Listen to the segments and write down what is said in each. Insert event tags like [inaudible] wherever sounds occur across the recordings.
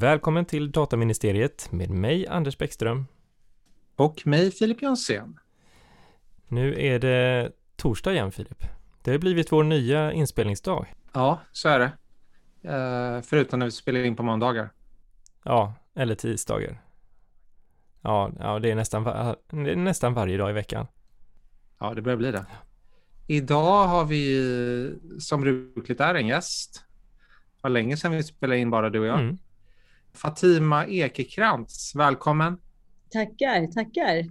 Välkommen till Dataministeriet med mig Anders Bäckström. Och mig Filip Jonsén. Nu är det torsdag igen Filip. Det har blivit vår nya inspelningsdag. Ja, så är det. Uh, förutom när vi spelar in på måndagar. Ja, eller tisdagar. Ja, ja det, är nästan, det är nästan varje dag i veckan. Ja, det börjar bli det. Idag har vi som brukligt är en gäst. Det var länge sedan vi spelade in bara du och jag. Mm. Fatima Ekekrantz, välkommen. Tackar, tackar.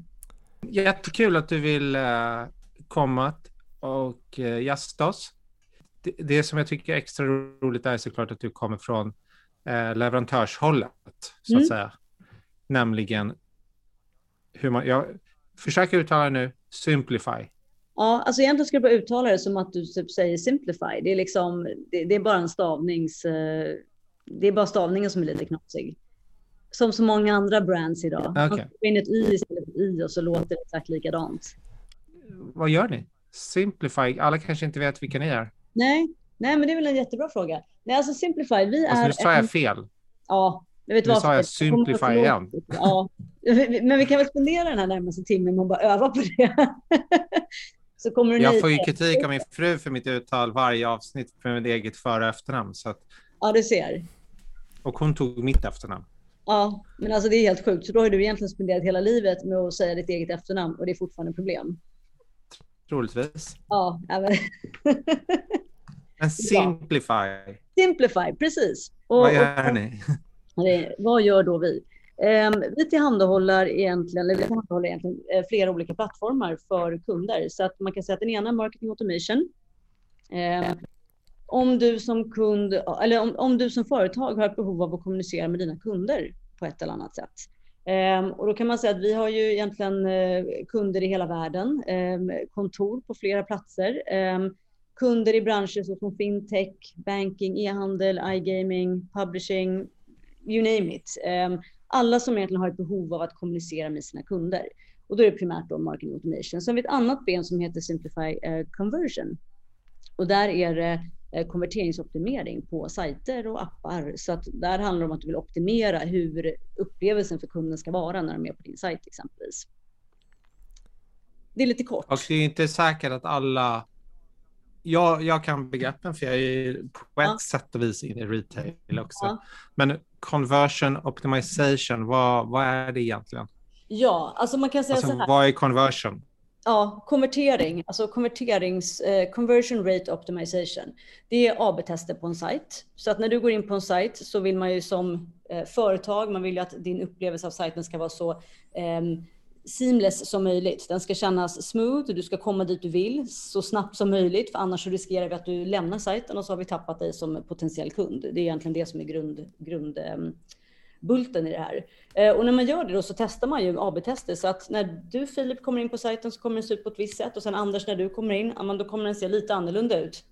Jättekul att du vill uh, komma och uh, gästa oss. Det, som jag tycker är extra roligt är såklart att du kommer från uh, leverantörshållet, så att mm. säga. Nämligen hur man, jag försöker uttala nu, Simplify. Ja, alltså egentligen skulle jag bara uttala det som att du typ säger Simplify. Det är liksom, det, det är bara en stavnings... Det är bara stavningen som är lite knasig. Som så många andra brands idag. Okay. Man får in ett y istället för i och så låter det exakt likadant. Vad gör ni? Simplify, alla kanske inte vet vilka ni är. Nej, nej men det är väl en jättebra fråga. Nej, alltså Simplify, vi alltså, är... Nu sa jag fel. Ja, jag vet nu vad. sa jag Simplify igen. Ja, men vi kan väl spendera den här närmaste timmen med att bara öva på det. [laughs] så kommer jag får ju kritik av min fru för mitt uttal varje avsnitt för mitt eget för och efternamn. Så att... Ja, du ser. Och hon tog mitt efternamn. Ja, men alltså det är helt sjukt. Så då har du egentligen spenderat hela livet med att säga ditt eget efternamn och det är fortfarande problem. Troligtvis. Ja, men... [laughs] men Simplify. Simplify, precis. Och, vad gör och, ni? Det, vad gör då vi? Um, vi tillhandahåller egentligen, eller vi tillhandahåller egentligen uh, flera olika plattformar för kunder. Så att man kan säga att den ena är marketing automation. Om du som kund eller om, om du som företag har ett behov av att kommunicera med dina kunder på ett eller annat sätt. Um, och då kan man säga att vi har ju egentligen uh, kunder i hela världen, um, kontor på flera platser, um, kunder i branscher som fintech, banking, e-handel, iGaming, publishing, you name it. alla som egentligen har ett behov av att kommunicera med sina kunder. Och då är det primärt då marketing automation. Sen har vi ett annat ben som heter Simplify uh, Conversion. Och där är det konverteringsoptimering på sajter och appar. Så att där handlar det om att du vill optimera hur upplevelsen för kunden ska vara när de är på din sajt exempelvis. Det är lite kort. Och det är inte säkert att alla... Jag, jag kan begreppen för jag är på ett ja. sätt och vis inne i retail också. Ja. Men conversion optimization, vad, vad är det egentligen? Ja, alltså man kan säga alltså, så här. Vad är conversion? Ja, konvertering, alltså konverterings, eh, conversion rate optimization. Det är AB-tester på en sajt. Så att när du går in på en sajt så vill man ju som eh, företag, man vill ju att din upplevelse av sajten ska vara så eh, seamless som möjligt. Den ska kännas smooth, du ska komma dit du vill så snabbt som möjligt, för annars så riskerar vi att du lämnar sajten och så har vi tappat dig som potentiell kund. Det är egentligen det som är grund, grund ehm, bulten i det här. Eh, och när man gör det då så testar man ju AB-tester så att när du Filip kommer in på sajten så kommer den se ut på ett visst sätt och sen Anders när du kommer in, då kommer den se lite annorlunda ut.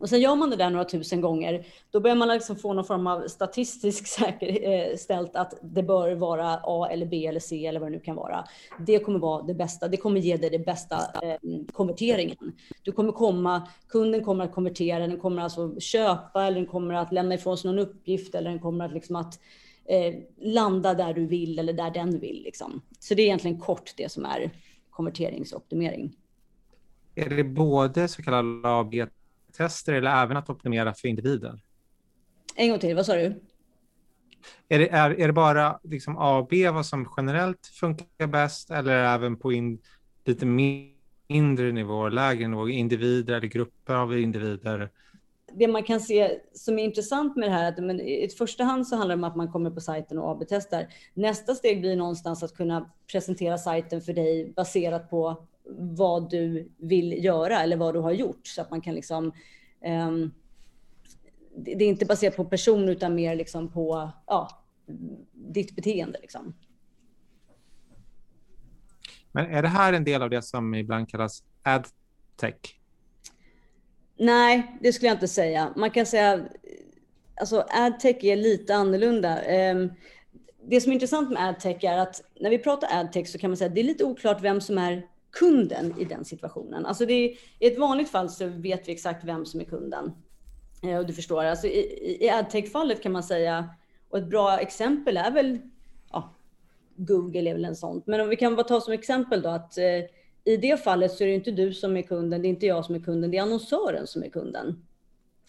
Och sen gör man det där några tusen gånger, då börjar man liksom få någon form av statistisk [laughs] säkerställt eh, att det bör vara A eller B eller C eller vad det nu kan vara. Det kommer vara det bästa. Det kommer ge dig det bästa eh, konverteringen. Du kommer komma, kunden kommer att konvertera, den kommer alltså köpa eller den kommer att lämna ifrån sig någon uppgift eller den kommer att liksom att eh, landa där du vill eller där den vill. Liksom. Så det är egentligen kort det som är konverteringsoptimering. Är det både så kallade AB-tester eller även att optimera för individer? En gång till, vad sa du? Är det, är, är det bara liksom A och B vad som generellt funkar bäst eller även på in, lite mindre nivå, lägre nivå, individer eller grupper av individer? Det man kan se som är intressant med det här, att men i första hand så handlar det om att man kommer på sajten och AB-testar. Nästa steg blir någonstans att kunna presentera sajten för dig baserat på vad du vill göra eller vad du har gjort så att man kan liksom. Um, det är inte baserat på person utan mer liksom på ja, ditt beteende. Liksom. Men är det här en del av det som ibland kallas adtech? Nej, det skulle jag inte säga. Man kan säga alltså adtech är lite annorlunda. Ehm, det som är intressant med adtech är att när vi pratar adtech så kan man säga att det är lite oklart vem som är kunden i den situationen. Alltså det är, I ett vanligt fall så vet vi exakt vem som är kunden. Eh, och du förstår, alltså i, i adtech-fallet kan man säga Och ett bra exempel är väl, ja, Google är väl en sånt. Men om vi kan bara ta som exempel då att eh, i det fallet så är det inte du som är kunden, det är inte jag som är kunden, det är annonsören som är kunden.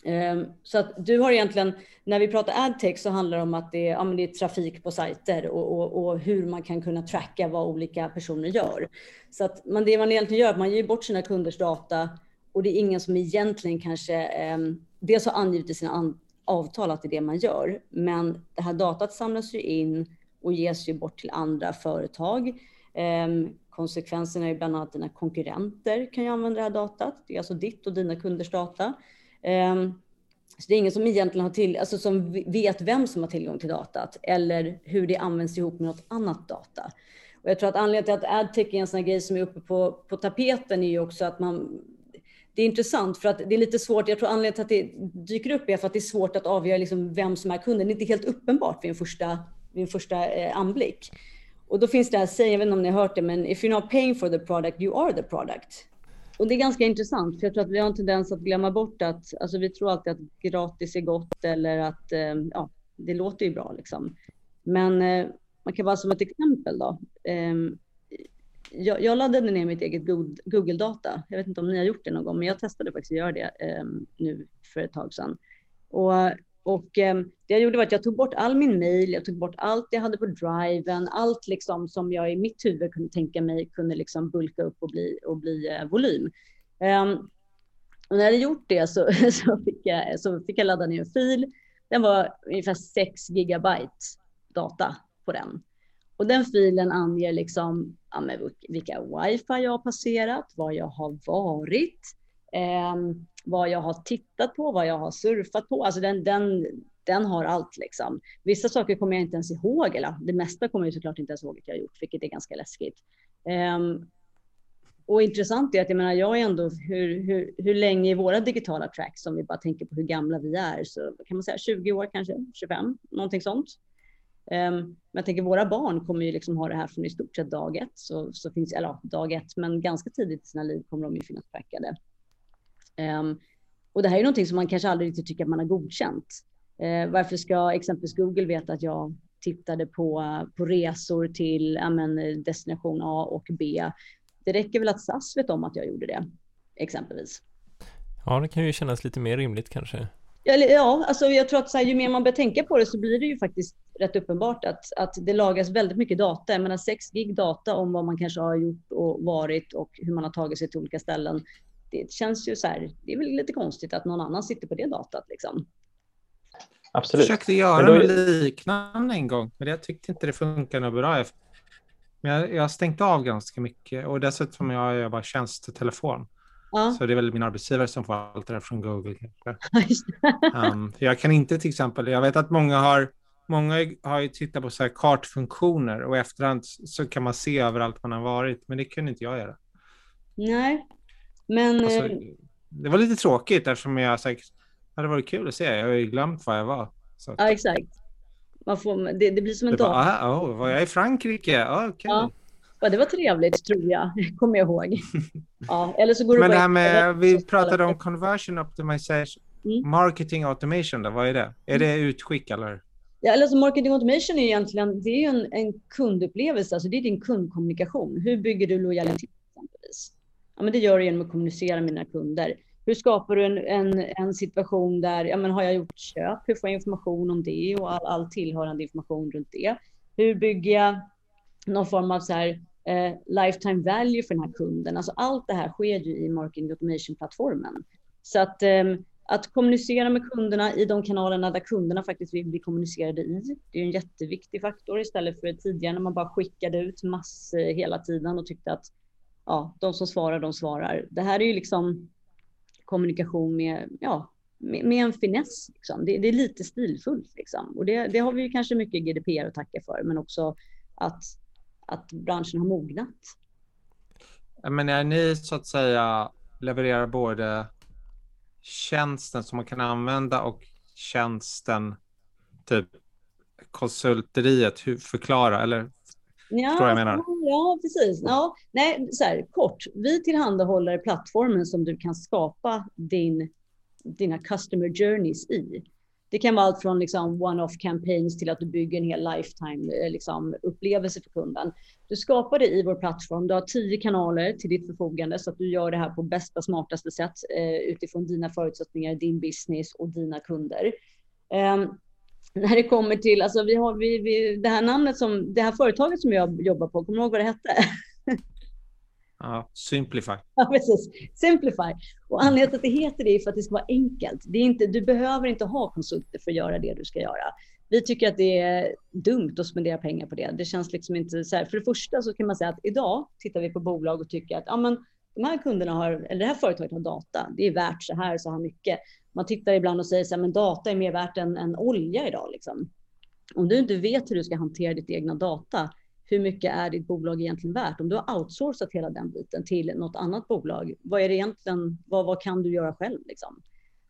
Ehm, så att du har egentligen, när vi pratar adtech så handlar det om att det är, ja, det är trafik på sajter och, och, och, hur man kan kunna tracka vad olika personer gör. Så att man, det man egentligen gör, man ger bort sina kunders data och det är ingen som egentligen kanske eh, dels har angivit i sina avtal att det är det man gör, men det här datat samlas ju in och ges ju bort till andra företag. Eh, konsekvenserna är bland annat att dina konkurrenter kan ju använda det här datat. Det är alltså ditt och dina kunders data. Ehm, så det är ingen som egentligen har till, alltså som vet vem som har tillgång till datat eller hur det används ihop med något annat data. Och jag tror att anledningen till att adtech är en sån här grej som är uppe på, på tapeten är ju också att man det är intressant för att det är lite svårt. Jag tror anledningen till att det dyker upp är för att det är svårt att avgöra liksom vem som är kunden. Det är inte helt uppenbart vid en första, vid en första eh, anblick. Och då finns det här säg, jag vet inte om ni har hört det, men if you're not paying for the product, you are the product. Och det är ganska intressant, för jag tror att vi har en tendens att glömma bort att, alltså vi tror alltid att gratis är gott eller att, eh, ja, det låter ju bra liksom. Men eh, man kan bara som ett exempel då. Ehm, jag, jag laddade ner mitt eget Google-data. Jag vet inte om ni har gjort det någon gång, men jag testade faktiskt att göra det ehm, nu för ett tag sedan. Och och eh, det jag gjorde var att jag tog bort all min mail, jag tog bort allt jag hade på driven, allt liksom som jag i mitt huvud kunde tänka mig kunde liksom bulka upp och bli, och bli eh, volym. Um, och när jag hade gjort det så, [laughs] så, fick jag, så fick jag ladda ner en fil. Den var ungefär 6 gigabyte data på den. Och den filen anger liksom ja, vilka wifi jag har passerat, var jag har varit, eh, vad jag har tittat på, vad jag har surfat på. Alltså den, den, den har allt liksom. Vissa saker kommer jag inte ens ihåg, eller det mesta kommer jag såklart inte ens ihåg att jag har gjort, vilket är ganska läskigt. Eh, och intressant är att jag menar, jag är ändå hur, hur, hur länge i våra digitala tracks, om vi bara tänker på hur gamla vi är, så kan man säga 20 år kanske, 25, någonting sånt. Um, men jag tänker våra barn kommer ju liksom ha det här från i stort sett dag ett, så, så finns, eller ja, dag ett, men ganska tidigt i sina liv kommer de ju finnas trackade. Um, och det här är någonting som man kanske aldrig riktigt tycker att man har godkänt. Uh, varför ska exempelvis Google veta att jag tittade på, på resor till men, destination A och B? Det räcker väl att SAS vet om att jag gjorde det, exempelvis. Ja, det kan ju kännas lite mer rimligt kanske. Ja alltså jag tror att så här, ju mer man börjar tänka på det så blir det ju faktiskt rätt uppenbart att, att det lagras väldigt mycket data. Jag menar 6 gig data om vad man kanske har gjort och varit och hur man har tagit sig till olika ställen det känns ju så här, det är väl lite konstigt att någon annan sitter på det datat liksom. Absolut. Jag försökte göra då... något liknande en gång, men jag tyckte inte det funkade något bra. Men jag, jag har stängt av ganska mycket och dessutom har jag bara tjänstetelefon. Ja. Så det är väl min arbetsgivare som får allt det där från Google. um, [laughs] jag kan inte till exempel, jag vet att många har, många har ju tittat på så här kartfunktioner och efterhand så kan man se överallt man har varit, men det kunde inte jag göra. Nej, men... Alltså, eh, det var lite tråkigt eftersom jag säkert hade varit kul att se. Jag har ju glömt var jag var. Så. Ja, exakt. Man får, det, det blir som en dag. Ah, oh, var jag i Frankrike? Ah, okay. ja. ja, det var trevligt tror jag. [laughs] Kommer jag ihåg. Ja, eller så går Men det här med, vi pratade om conversion optimization, mm. marketing automation, då, vad är det? Är det utskick eller? Ja, alltså marketing automation är egentligen det är en, en kundupplevelse, alltså det är din kundkommunikation. Hur bygger du lojalitet exempelvis? Ja, men det gör du genom att kommunicera med dina kunder. Hur skapar du en, en, en situation där, ja, men har jag gjort köp? Hur får jag information om det och all, all tillhörande information runt det? Hur bygger jag någon form av så här, eh, lifetime value för den här kunden? Alltså allt det här sker ju i marketing automation-plattformen. Så att, eh, att kommunicera med kunderna i de kanalerna där kunderna faktiskt vill bli kommunicerade i. Det är en jätteviktig faktor istället för tidigare när man bara skickade ut massor eh, hela tiden och tyckte att ja, de som svarar, de svarar. Det här är ju liksom kommunikation med, ja, med, med en finess. Liksom. Det, det, är lite stilfullt liksom. och det, det, har vi ju kanske mycket GDPR att tacka för, men också att, att branschen har mognat. Men är ni så att säga levererar både tjänsten som man kan använda och tjänsten, typ konsulteriet, hur förklara eller Ja, Förstår jag menar? Ja, precis. Ja, nej, så här, kort. Vi tillhandahåller plattformen som du kan skapa din, dina customer journeys i. Det kan vara allt från liksom one-off campaigns till att du bygger en hel lifetime eh, liksom, upplevelse för kunden. Du skapar det i vår plattform. Du har tio kanaler till ditt förfogande så att du gör det här på bästa, smartaste sätt eh, utifrån dina förutsättningar, din business och dina kunder. Um, när det kommer till, alltså vi har, vi, vi, det här namnet som, det här företaget som jag jobbar på, kommer du ihåg vad det hette? [laughs] Ja, Simplify. Ja, precis. Simplify. Och anledningen till att det heter det är för att det ska vara enkelt. Det är inte, du behöver inte ha konsulter för att göra det du ska göra. Vi tycker att det är dumt att spendera pengar på det. Det känns liksom inte så här. För det första så kan man säga att idag tittar vi på bolag och tycker att ja, men de här kunderna har, eller det här företaget har data. Det är värt så här, så här mycket. Man tittar ibland och säger så här, men data är mer värt än, än olja idag. Liksom. Om du inte vet hur du ska hantera ditt egna data, hur mycket är ditt bolag egentligen värt? Om du har outsourcat hela den biten till något annat bolag, vad är det egentligen, vad, vad kan du göra själv? Liksom?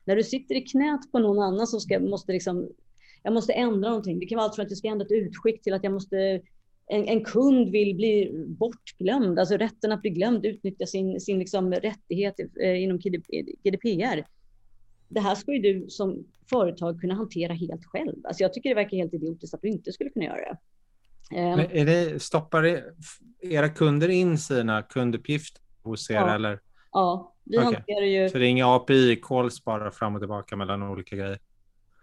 När du sitter i knät på någon annan som ska, måste liksom, jag måste ändra någonting. Det kan vara allt från att jag ska ändra ett utskick till att jag måste, en, en kund vill bli bortglömd, alltså rätten att bli glömd, utnyttja sin, sin liksom rättighet eh, inom GDPR. Det här ska ju du som företag kunna hantera helt själv. Alltså jag tycker det verkar helt idiotiskt att du inte skulle kunna göra det. Men är det, stoppar era kunder in sina kunduppgifter hos er? Ja. Eller? Ja, vi Okej. hanterar ju... Så det är inga API-calls bara fram och tillbaka mellan olika grejer?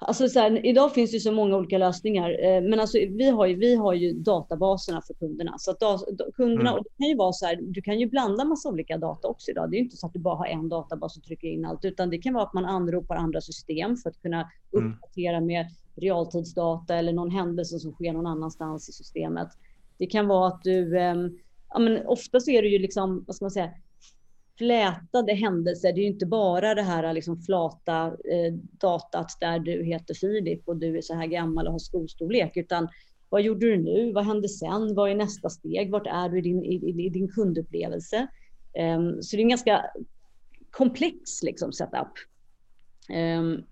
Alltså så här, idag finns det så många olika lösningar, eh, men alltså vi har ju, vi har ju databaserna för kunderna. Så da, kunderna, Mm. och det kan ju vara så här, du kan ju blanda massa olika data också idag. Det är inte så att du bara har en databas och trycker in allt, utan det kan vara att man anropar andra system för att kunna Mm. uppdatera med realtidsdata eller någon händelse som sker någon annanstans i systemet. Det kan vara att du, ehm, ja men ofta så är det ju liksom, vad ska man säga, flätade händelser. Det är ju inte bara det här liksom flata eh, datat där du heter Filip och du är så här gammal och har skostorlek, utan vad gjorde du nu? Vad hände sen? Vad är nästa steg? Vart är du i din, i, i, din kundupplevelse? Ehm, så det är en ganska komplex liksom, setup. Um,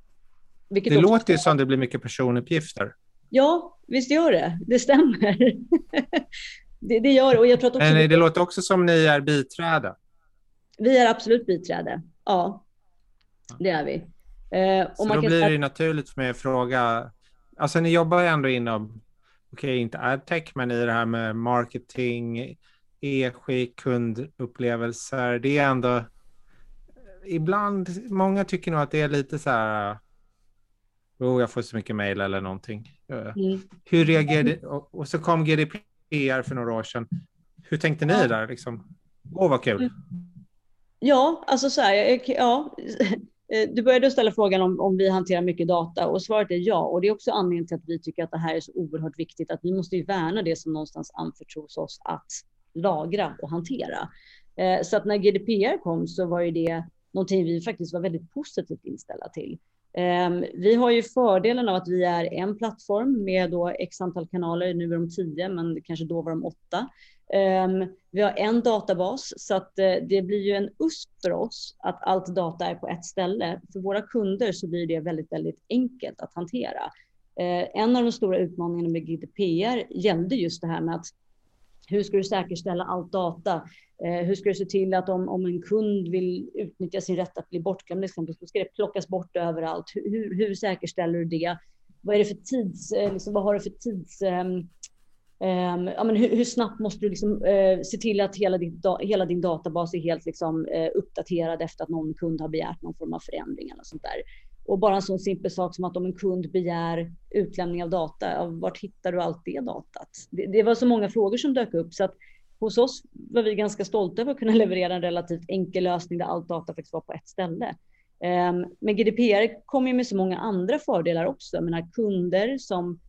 Det också- låter ju som det blir mycket personuppgifter. Ja, visst gör det. Det stämmer. [laughs] det, det gör det. Och jag tror också Men det låter också som ni är biträde. Vi är absolut biträde. Ja, det är vi. Eh, och Så man då kan blir det ju naturligt för mig att fråga, alltså ni jobbar ju ändå inom, okej inte adtech, men i det här med marketing, e-skick, kundupplevelser, det är ändå, ibland, många tycker nog att det är lite så här, oh jag får så mycket mejl eller någonting. Eh, Mm. Hur reagerade, och, och så kom GDPR för några år sedan. Hur tänkte ni där liksom? Åh vad kul. Ja, alltså så här, jag- ja. Eh, du började ställa frågan om, om vi hanterar mycket data och svaret är ja. Och det är också anledningen till att vi tycker att det här är så oerhört viktigt. Att vi måste ju värna det som någonstans anförtros oss att lagra och hantera. Eh, så att när GDPR kom så var ju det någonting vi faktiskt var väldigt positivt inställda till. Ehm, vi har ju fördelen av att vi är en plattform med då x antal kanaler. Nu är de tio, men kanske då var de åtta. Ehm, vi har en databas så att eh, det blir ju en USP för oss att allt data är på ett ställe. För våra kunder så blir det väldigt, väldigt enkelt att hantera. Ehm, en av de stora utmaningarna med GDPR gällde just det här med att hur ska du säkerställa allt data? Eh, hur ska du se till att om, om en kund vill utnyttja sin rätt att bli bortglömd, till exempel, så ska det plockas bort överallt. Hur, hur, säkerställer du det? Vad är det för tids, eh, liksom, vad har du för tids, ehm, ehm ja, men hur, hur snabbt måste du liksom, eh, se till att hela, ditt, da- hela din databas är helt liksom, eh, uppdaterad efter att någon kund har begärt någon form av förändring eller sånt där. Och bara en sån simpel sak som att om en kund begär utlämning av data, ja, vart hittar du allt det datat? Det, det var så många frågor som dök upp så att hos oss var vi ganska stolta över att kunna [laughs] leverera en relativt enkel lösning där allt data faktiskt var på ett ställe. Ehm, men GDPR kom ju med så många andra fördelar också. Jag menar kunder som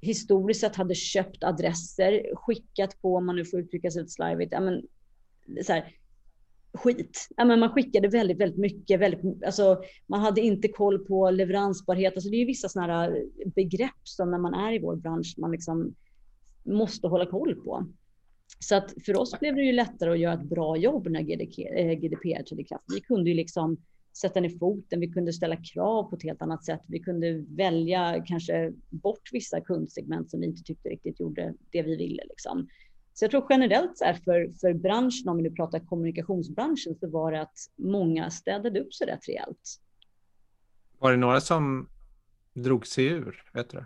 historiskt sett hade köpt adresser, skickat på, om man nu får uttrycka sig lite slarvigt, ja, men, så här, skit. Ja, men man skickade väldigt, väldigt mycket. Väldigt, alltså, man hade inte koll på leveransbarhet. Alltså, det är ju vissa sådana begrepp som när man är i vår bransch man liksom måste hålla koll på. Så att för oss blev det ju lättare att göra ett bra jobb när GDPR eh, trädde i kraft. Vi kunde ju liksom sätta ner foten, vi kunde ställa krav på ett helt annat sätt. Vi kunde välja kanske bort vissa kundsegment som vi inte tyckte riktigt gjorde det vi ville. Liksom. Så jag tror generellt så här för, för branschen, om vi nu pratar kommunikationsbranschen, så var det att många städade upp sig rätt rejält. Var det några som drog sig ur? Vet du?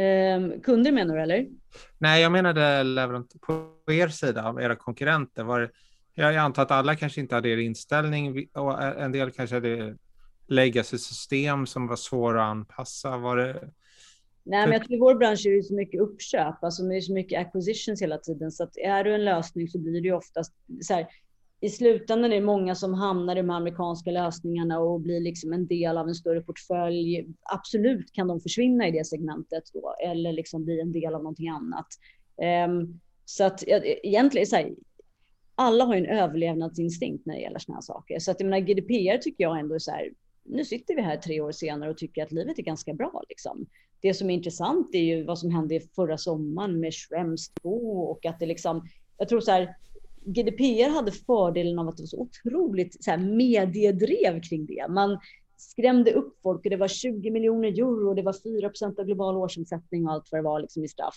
Eh, kunder menar du eller? Nej, jag menade på er sida, era konkurrenter. Var det, jag antar att alla kanske inte hade er inställning och en del kanske hade legacy-system som var svåra att anpassa. Var det... Nej, men jag tror i vår bransch är det så mycket uppköp, alltså det är så mycket acquisitions hela tiden, så att är du en lösning så blir det ju oftast så här, i slutändan är det många som hamnar i de amerikanska lösningarna och blir liksom en del av en större portfölj. Absolut kan de försvinna i det segmentet då, eller liksom bli en del av någonting annat. Um, så att egentligen, så här, alla har ju en överlevnadsinstinkt när det gäller sådana här saker. Så att jag menar, GDPR tycker jag ändå är så här, nu sitter vi här tre år senare och tycker att livet är ganska bra. Liksom. Det som är intressant är ju vad som hände förra sommaren med Schrems 2 och att det liksom, jag tror så här, GDPR hade fördelen av att det var så otroligt så här, mediedrev kring det. Man skrämde upp folk och det var 20 miljoner euro och det var 4 procent av global årsomsättning och allt vad det var liksom i straff.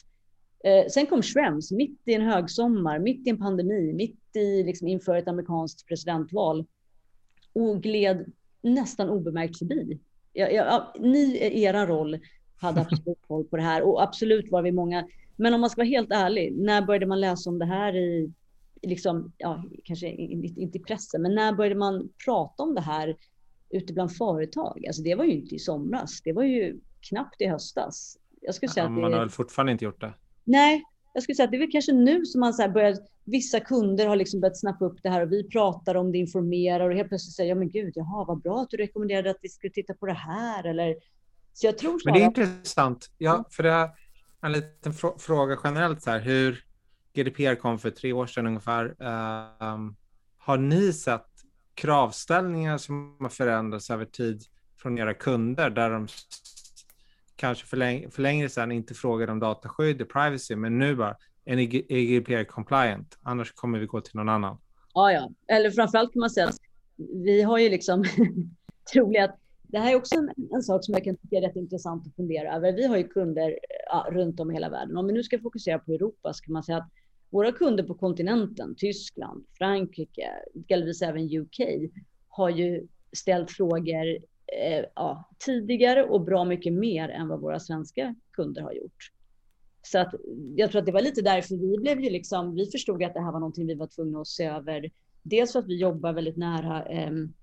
Eh, sen kom Schrems mitt i en högsommar, mitt i en pandemi, mitt i liksom inför ett amerikanskt presidentval och gled nästan obemärkt förbi. Ja, ja, ni i er roll hade absolut koll på det här och absolut var vi många. Men om man ska vara helt ärlig, när började man läsa om det här i liksom, ja, kanske inte i pressen, men när började man prata om det här ute bland företag? Alltså det var ju inte i somras, det var ju knappt i höstas. Jag skulle säga ja, att det... Man har väl fortfarande inte gjort det? Nej, jag skulle säga att det är väl kanske nu som man så här börjar, vissa kunder har liksom börjat snappa upp det här och vi pratar om det, informerar och helt plötsligt säger ja men gud, jaha vad bra att du rekommenderade att vi skulle titta på det här eller så jag tror Men det är intressant, ja, för det är en liten fråga generellt så här, hur GDPR kom för tre år sedan ungefär. Um, har ni sett kravställningar som har förändrats över tid från era kunder där de kanske för, läng för längre sedan inte frågade om dataskydd och privacy, men nu bara är ni GDPR compliant? Annars kommer vi gå till någon annan. Ja, ja, eller framförallt kan man säga att vi har ju liksom [laughs] troligen att det här är också en, en, sak som jag kan tycka är rätt intressant att fundera över. Vi har ju kunder ja, runt om i hela världen. Om vi nu ska fokusera på Europa så kan man säga att våra kunder på kontinenten, Tyskland, Frankrike, delvis även UK, har ju ställt frågor eh, ja, tidigare och bra mycket mer än vad våra svenska kunder har gjort. Så att jag tror att det var lite därför vi blev ju liksom, vi förstod att det här var någonting vi var tvungna att se över. Dels för att vi jobbar väldigt nära ehm,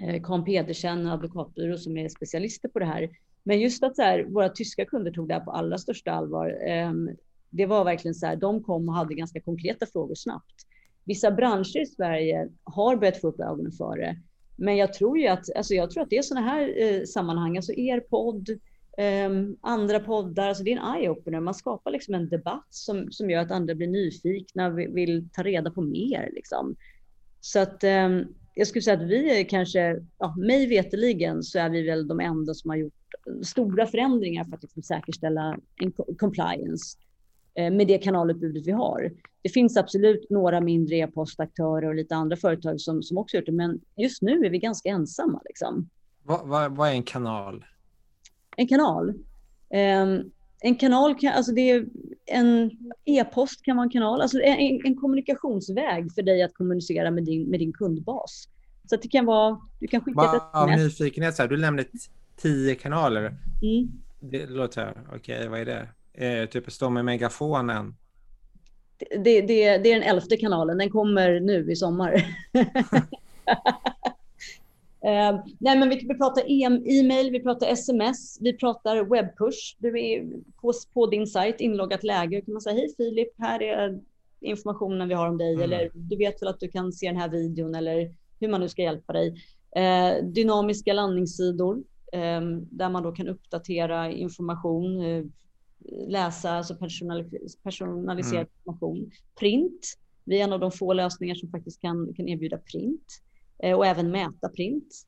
eh, Pedersen, advokatbyrå som är specialister på det här. Men just att så här, våra tyska kunder tog det här på allra största allvar. Eh, det var verkligen så här, de kom och hade ganska konkreta frågor snabbt. Vissa branscher i Sverige har börjat få upp ögonen för det. Men jag tror ju att, alltså jag tror att det är sådana här eh, sammanhang, alltså er podd, eh, andra poddar, alltså det är en eye-opener. Man skapar liksom en debatt som, som gör att andra blir nyfikna, vill, vill ta reda på mer. Liksom. Så att eh, jag skulle säga att vi är kanske, ja, mig veteligen så är vi väl de enda som har gjort stora förändringar för att liksom säkerställa en compliance. Eh, med det kanalutbudet vi har. Det finns absolut några mindre e-postaktörer och lite andra företag som, som också gjort det, men just nu är vi ganska ensamma. Liksom. Vad, vad, vad är en kanal? En kanal? Um, en kanal kan, alltså det är en e-post kan vara en kanal, alltså en, en, kommunikationsväg för dig att kommunicera med din, med din kundbas. Så det kan vara, du kan skicka Va, ett Av nyfikenhet, så här, du nämnde tio kanaler. Mm. Det låter, okej, okay, vad är det? Eh, typ stå med megafonen? Det, det, det, är den elfte kanalen, den kommer nu i sommar. Uh, [laughs] nej, men vi, vi pratar e-mail, vi pratar sms, vi pratar webbpush. Du är på, på din sajt, inloggat läge. kan man säga hej Filip, här är informationen vi har om dig. Mm. Eller du vet väl att du kan se den här videon eller hur man nu ska hjälpa dig. Uh, dynamiska landningssidor um, där man då kan uppdatera information. Uh, läsa alltså personaliserad mm. information. Print, vi är en av de få lösningar som faktiskt kan, kan erbjuda print eh, och även mäta print.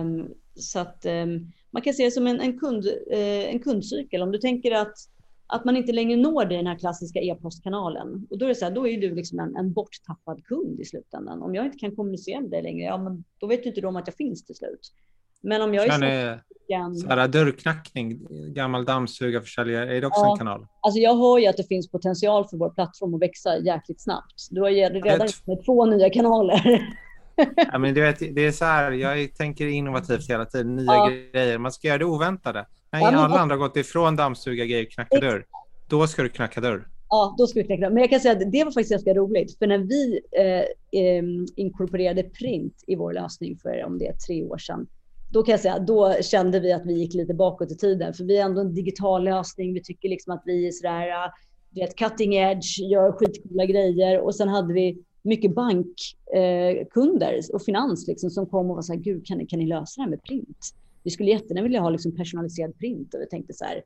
Um, så att um, man kan se det som en, en, kund, uh, en kundcykel. Om du tänker att, att man inte längre når dig i den här klassiska e-postkanalen. Och då är det så här, då är du liksom en, en borttappad kund i slutändan. Om jag inte kan kommunicera med dig längre, ja, men då vet ju inte du om att jag finns till slut. Men om jag är så här, dörrknackning, gammal dammsugarförsäljare, är det också ja, en kanal? Alltså jag hör ju att det finns potential för vår plattform att växa jäkligt snabbt. Du har redan med två nya kanaler. [laughs] ja, men du vet, det är så här, jag tänker innovativt hela tiden, nya ja. grejer. Man ska göra det oväntade. När ja, alla andra har gått ifrån dammsuga grejer och knacka dörr, då ska du knacka dörr. Ja, då ska vi knacka dörr. Men jag kan säga att det var faktiskt ganska roligt, för när vi eh, inkorporerade print i vår lösning för om det är tre år sedan, då kan jag säga, då kände vi att vi gick lite bakåt i tiden, för vi är ändå en digital lösning. Vi tycker liksom att vi är sådär, vet, cutting edge, gör skitcoola grejer och sen hade vi mycket bankkunder eh, och finans liksom, som kom och var så här, gud, kan ni, kan ni lösa det här med print? Vi skulle jättegärna vilja ha liksom, personaliserad print och vi tänkte så här,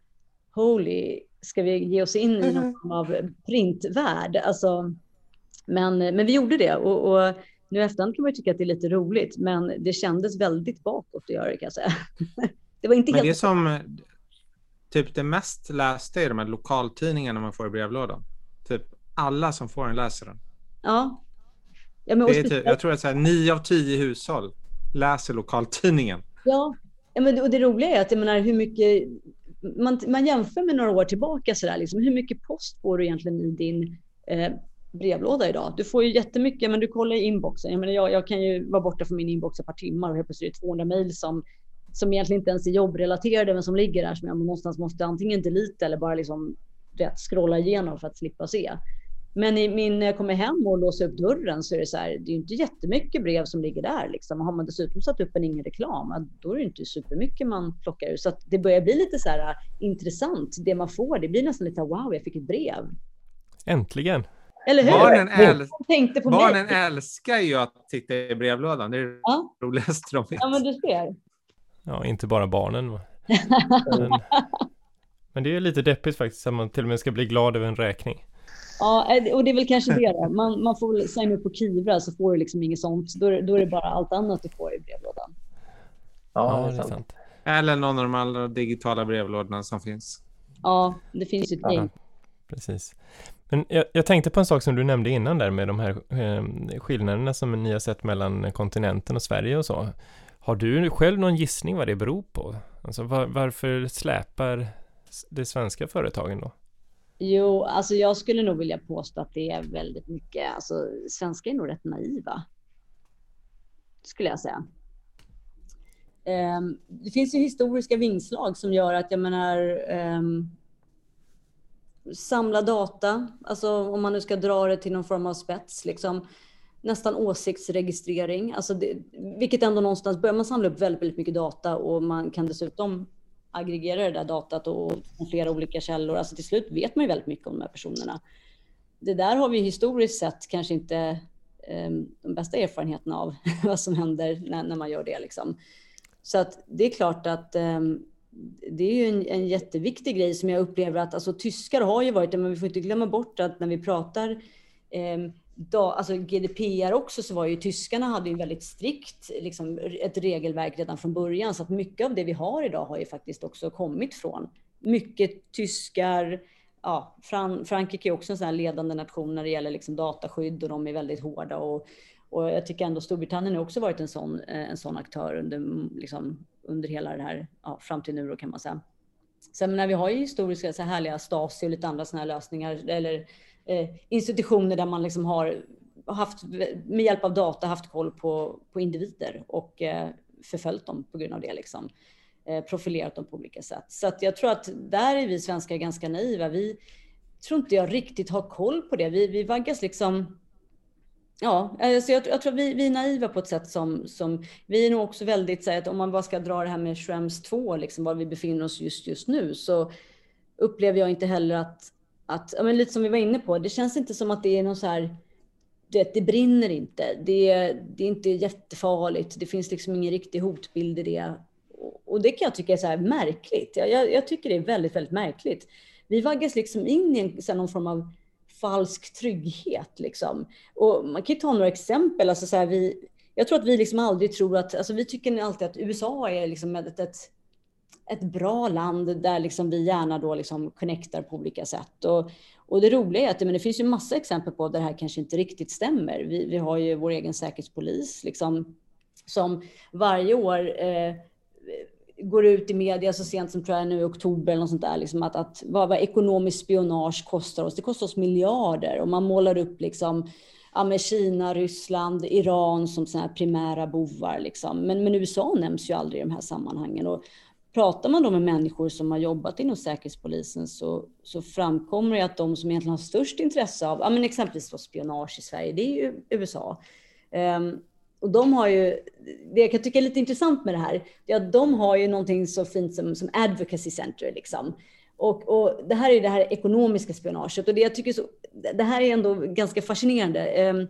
holy, ska vi ge oss in i någon mm-hmm. form av printvärld? Alltså, men, men vi gjorde det och, och nu efterhand kan man tycka att det är lite roligt, men det kändes väldigt bakåt att göra det kan jag säga. [laughs] Det var inte men helt... Det som typ det mest lästa är de här lokaltidningarna man får i brevlådan. Typ alla som får den läser den. Ja. ja men det är typ, jag tror att så här, nio av tio hushåll läser lokaltidningen. Ja, ja men, och det roliga är att jag menar hur mycket man, man jämför med några år tillbaka så där, liksom, hur mycket post får du egentligen i din eh, brevlåda idag? Du får ju jättemycket, men du kollar i inboxen. Jag, menar, jag, jag kan ju vara borta från min inbox ett par timmar och helt plötsligt är det 200 mejl som, som egentligen inte ens är jobbrelaterade, men som ligger där som jag någonstans måste antingen delete eller bara liksom rätt scrolla igenom för att slippa se. Men i min, när jag kommer hem och låser upp dörren så är det så här, det är inte jättemycket brev som ligger där. Liksom. Har man dessutom satt upp en ingen reklam, då är det inte supermycket man plockar ur. Så det börjar bli lite så här äh, intressant, det man får. Det blir nästan lite wow, jag fick ett brev. Äntligen. Eller hur? Barnen, äl barnen älskar ju att titta i brevlådan. Det är det ja. roligaste de vet. Ja, men du ser. Ja, inte bara barnen. [laughs] men, men det är lite deppigt faktiskt, att man till och med ska bli glad över en räkning. Ja, eh, och det är väl kanske det då. Man, man får väl signa upp på Kivra så får du liksom inget sånt. Då, då är det bara allt annat du får i brevlådan. Ja, ja det är sant. sant. Eller någon av de andra digitala brevlådorna som finns. Ja, det finns ju ett gäng. Precis. Men jag, jag, tänkte på en sak som du nämnde innan där med de här eh, skillnaderna som ni har sett mellan kontinenten och Sverige och så. Har du själv någon gissning vad det beror på? Alltså var, varför släpar de svenska företagen då? Jo, alltså jag skulle nog vilja påstå att det är väldigt mycket, alltså svenskar är nog rätt naiva. Skulle jag säga. Um, det finns ju historiska vingslag som gör att jag menar um, samla data, alltså om man nu ska dra det till någon form av spets, liksom nästan åsiktsregistrering, alltså det, vilket ändå någonstans börjar man samla upp väldigt, väldigt mycket data och man kan dessutom aggregera det där datat och flera olika källor. Alltså till slut vet man ju väldigt mycket om de här personerna. Det där har vi historiskt sett kanske inte um, de bästa erfarenheterna av [laughs] vad som händer när, när, man gör det. Liksom. Så att det är klart att um, det är ju en, en jätteviktig grej som jag upplever att alltså, tyskar har ju varit det, men vi får inte glömma bort att när vi pratar eh, da, alltså GDPR också så var ju tyskarna hade ju väldigt strikt liksom, ett regelverk redan från början så att mycket av det vi har idag har ju faktiskt också kommit från mycket tyskar. Ja, Frankrike är också en sån här ledande nation när det gäller liksom dataskydd och de är väldigt hårda och, och jag tycker ändå Storbritannien har också varit en sån, eh, en sån aktör under, mm, liksom, under hela det här, ja, fram till nu då kan man säga. Sen när vi har ju historiska så härliga Stasi och lite andra såna här lösningar eller eh, institutioner där man liksom har haft, med hjälp av data haft koll på, på individer och eh, förföljt dem på grund av det. Liksom. Eh, profilerat dem på olika sätt. Så att jag tror att där är vi svenskar ganska naiva. Vi tror inte jag riktigt har koll på det. Vi, vi vaggas liksom Ja, alltså jag, jag tror vi, vi är naiva på ett sätt som, som vi är nog också väldigt så att om man bara ska dra det här med Schrems 2, liksom var vi befinner oss just just nu, så upplever jag inte heller att att, ja, men lite som vi var inne på, det känns inte som att det är någon så här, det, det brinner inte, det, det är inte jättefarligt, det finns liksom ingen riktig hotbild i det. Och, och det kan jag tycka är så här märkligt. Jag, jag, jag, tycker det är väldigt, väldigt märkligt. Vi vaggas liksom in i en, så här, någon form av falsk trygghet. Liksom. Och man kan ju ta några exempel. Alltså, så här, vi, jag tror att vi liksom aldrig tror att, alltså, vi tycker alltid att USA är liksom ett, ett ett bra land där liksom vi gärna då liksom connectar på olika sätt. Och, och det roliga är att men det finns ju massa exempel på där det här kanske inte riktigt stämmer. Vi, vi har ju vår egen säkerhetspolis liksom, som varje år eh, går ut i media så sent som tror jag nu i oktober eller något sånt där, liksom att, att vad, vad ekonomiskt spionage kostar oss. Det kostar oss miljarder och man målar upp liksom ja, med Kina, Ryssland, Iran som såna här primära bovar. Liksom. Men, men USA nämns ju aldrig i de här sammanhangen. Och pratar man då med människor som har jobbat inom Säkerhetspolisen så, så framkommer det att de som egentligen har störst intresse av, ja, men exempelvis spionage i Sverige, det är ju USA. Um, ehm, och de har ju, det jag kan tycka är lite intressant med det här, det är att de har ju någonting så fint som, som advocacy center. Liksom. Och, och, det här är det här ekonomiska spionaget och det jag tycker så, det här är ändå ganska fascinerande. Ehm,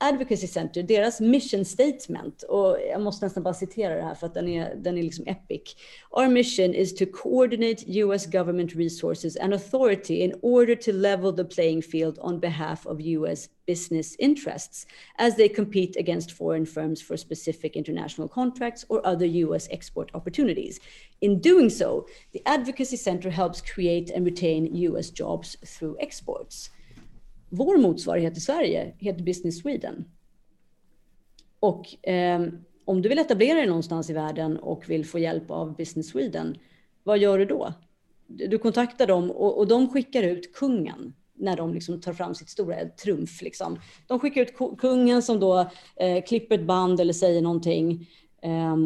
Advocacy Center, deras mission statement, och jag måste nästan bara citera det här för att den är, den är liksom epic. Our mission is to coordinate US government resources and authority in order to level the playing field on behalf of US business interests as they compete against foreign firms for specific international contracts or other US export opportunities. In doing so, the Advocacy Center helps create and retain US jobs through exports. Vår motsvarighet i Sverige heter Business Sweden. Och eh, om du vill etablera dig någonstans i världen och vill få hjälp av Business Sweden, vad gör du då? Du kontaktar dem och, och de skickar ut kungen när de liksom tar fram sitt stora trumf. Liksom. De skickar ut kungen som då eh, klipper ett band eller säger någonting. Eh,